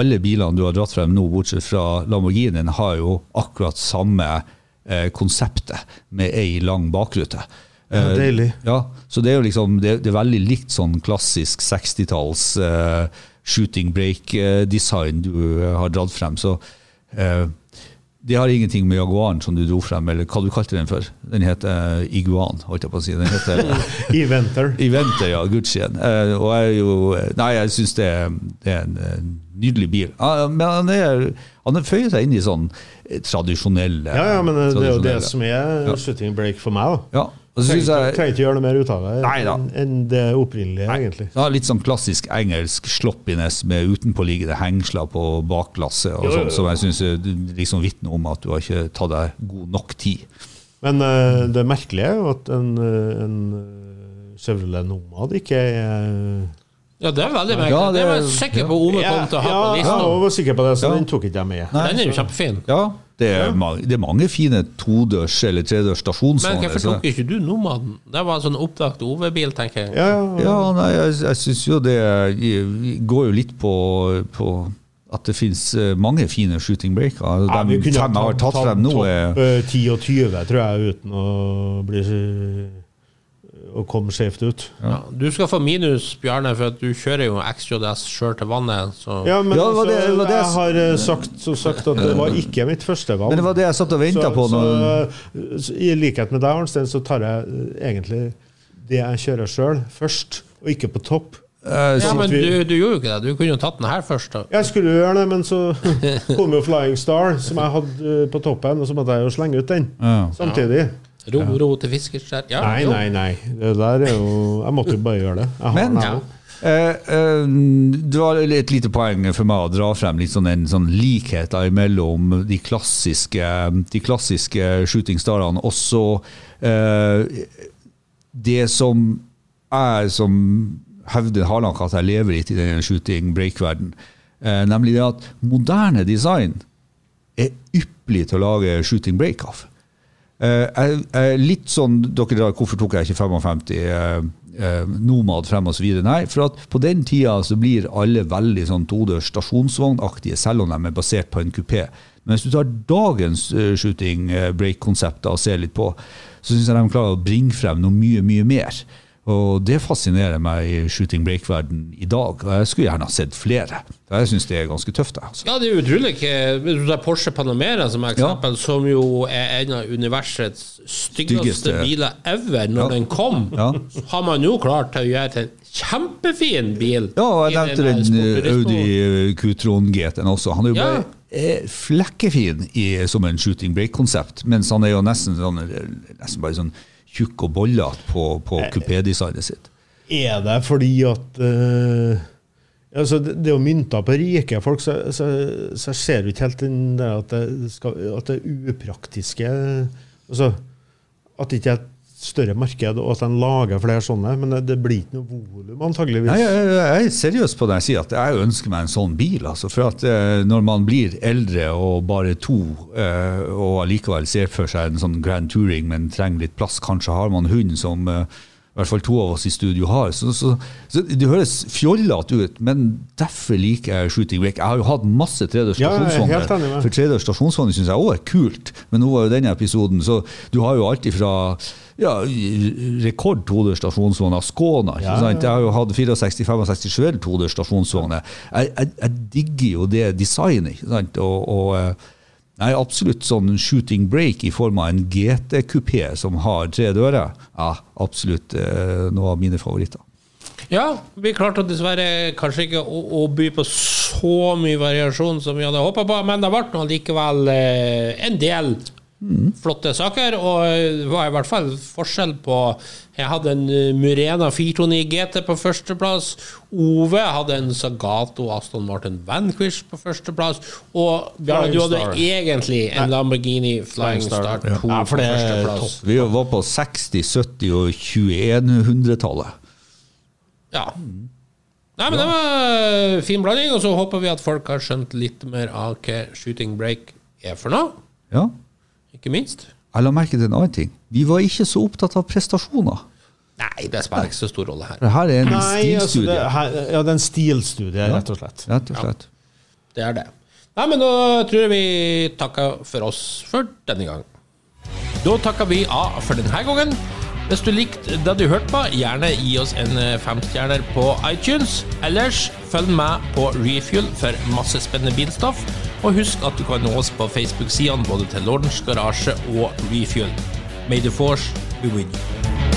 alle bilene du har dratt frem nå, bortsett fra Lamborghinien, har jo akkurat samme eh, konseptet med ei lang bakrute. Ja, Eh, deilig. Ja, så det er jo liksom, det, det er veldig likt sånn klassisk 60-talls eh, shooting break-design du eh, har dratt frem. Så eh, det har ingenting med Jaguaren som du dro frem, eller hva du kalte den for. Den heter uh, Iguan, holdt jeg på å si. Den heter Eventer. Eventer, ja. Guccien. Eh, og jeg jo Nei, jeg syns det, det er en eh, nydelig bil. Uh, men han er han føyer seg inn i sånn eh, tradisjonelle Ja, ja, men det er jo det som er Ja. shooting break for meg. da. Ja. Og så Trenger ikke, jeg trenger ikke gjøre noe mer ut av det enn en det opprinnelige, egentlig. Ja, litt sånn klassisk engelsk sloppiness med utenpåliggende hengsler på bakglasset, og jo. som jeg syns liksom vitner om at du har ikke tatt deg god nok tid. Men uh, det merkelige er jo at en, eh, en eh, Chevrolet Nomad ikke er Ja, det er veldig merkelig. Ja, det, det- var jeg sikker på Ove kom til å ha ja, på jeg var sikker på det, så Ja. den tok ikke jeg med. Nei. Den er jo kjempefin. Ja, det er, mange, det er mange fine todørs eller tredørs Men stasjonsvogner. hvorfor så- tok ikke du Nomaden? Det var en sånn opplagt OV-bil, tenker jeg. Ja, ja, ja. Ja, nei, jeg, jeg syns jo det jeg går jo litt på, på at det finnes eh, mange fine shooting breaker. Ja, vi De kunne fem jeg har tatt frem nå, topp er Topp 10 og 20, tror jeg, uten å bli å kom skjevt ut. Ja, du skal få minus, Bjarne, for at du kjører jo XJS sjøl til vannet. Så Ja, men Ja, var altså, det- det var det jeg har eh, sagt, så sagt at det var ikke mitt første valg. Men det var det jeg satt og venta på. Når, så, så, I likhet med deg, Arnstein, så tar jeg eh, egentlig det jeg kjører sjøl, først, og ikke på topp. eh, ja, men vi- du, du gjorde jo ikke det. Du kunne jo tatt den her først. da Jeg skulle jo gjøre det, men så kom jo Flying Star, som jeg hadde på toppen, og så måtte jeg jo slenge ut den Ja. samtidig. Ro, ro til fiskeskjær. Ja, Nei, jo. nei, nei. Det der er jo Jeg måtte jo bare gjøre det. Jeg har Men den Ja. eh, eh, det var et lite poeng for meg å dra frem litt sånn en sånn likhet mellom de klassiske, de klassiske shootingstarene og så eh, det som jeg som hevder hardnakka at jeg lever litt i den shooting break-verden, eh, nemlig det at moderne design er ypperlig til å lage shooting break av. Eh, jeg, litt sånn Dere hvorfor tok jeg ikke 55 eh, eh, Nomad frem og så videre? Nei, for at på den tida så blir alle veldig sånn todørs stasjonsvognaktige, selv om de er basert på en kupé. Men hvis du tar dagens shooting break-konsepter og ser litt på, så syns jeg de klarer å bringe frem noe mye, mye mer. Og det fascinerer meg i shooting break-verden i dag. Og jeg skulle gjerne ha sett flere. Jeg syns det er ganske tøft. Altså. Ja, det er utrolig. Det er Porsche Panamera som eksempel, som jo er en av universets styggeste, Styggeste. biler ever når Ja. den kom, Ja. har man jo klart til å gjøre til en kjempefin bil. Ja, og jeg nevnte den eh. Audi Q-tron GT-en også. Han er jo Ja. bare er flekkefin i, som en shooting break-konsept, mens han er jo nesten, sånn, eh, nesten bare sånn tjukk og bollete på, på kupédesignet sitt. Er det fordi at uh, altså det, det er jo mynter på rike folk, så, så, så jeg ser jo ikke helt at det, skal, at det er upraktiske altså, At det ikke et større marked, og at de lager flere sånne. Men det, det blir ikke noe volum, antageligvis. Nei, jeg, jeg, er seriøs på det jeg sier, at jeg ønsker meg en sånn bil. Altså, for at eh, Når man blir eldre og bare to, eh, og allikevel ser for seg en sånn grand touring, men trenger litt plass, kanskje har man hund som eh, i hvert fall to av oss i studio har. Så, så, så Det høres fjollete ut, men derfor liker jeg shooting break. Jeg har jo hatt masse tredørs er stasjonsvogner. ja, For tredørs stasjonsvogner syns jeg òg er kult, men nå var jo denne episoden Så du har jo alt ifra ja, rekord todørs stasjonsvogner, Skåna. ikke Ja, sant? Jeg har jo hatt 64-65 Schwell todørs stasjonsvogner. Jeg, jeg, jeg digger jo det designet. ikke sant? Og, og eh, Nei, absolutt sånn shooting break i form av en GT-kupé som har tre dører. Ja, absolutt eh, noe av mine favoritter. Ja, vi klarte dessverre kanskje ikke å, å by på så mye variasjon som vi hadde håpa på, men det ble nå likevel eh, en del flotte saker. Og det var i hvert fall forskjell på Jeg hadde en Murena 429 GT på førsteplass. Ove hadde en Sagato Aston Martin Vanquish på førsteplass. Og Bjarne, du hadde egentlig en Lamborghini Flying Star. Star 2 Ja, for på det førsteplass. Vi var på 60-, 70- og 2100-tallet. Ja. Nei, men det var fin blanding, og så håper vi at folk har skjønt litt mer av hva shooting break er for noe. Ja. Ikke minst. Jeg la merke til en annen ting. Vi var ikke så opptatt av prestasjoner. Nei, det spiller ikke så stor rolle her. For her er en Nei, altså, stilstudie. det, her, ja, det er en stilstudie, rett og slett. Rett og slett. Det er det. Nei, men da tror jeg vi takker for oss for denne gang. Da takker vi av for denne gangen. Hvis du likte det du hørte på, gjerne gi oss en eh, femstjerner på iTunes. Ellers følg med på Refuel for masse spennende bilstoff. Og husk at du kan nå oss på Facebook-sidene både til Lordens Garasje og Refuel. May the force be with you.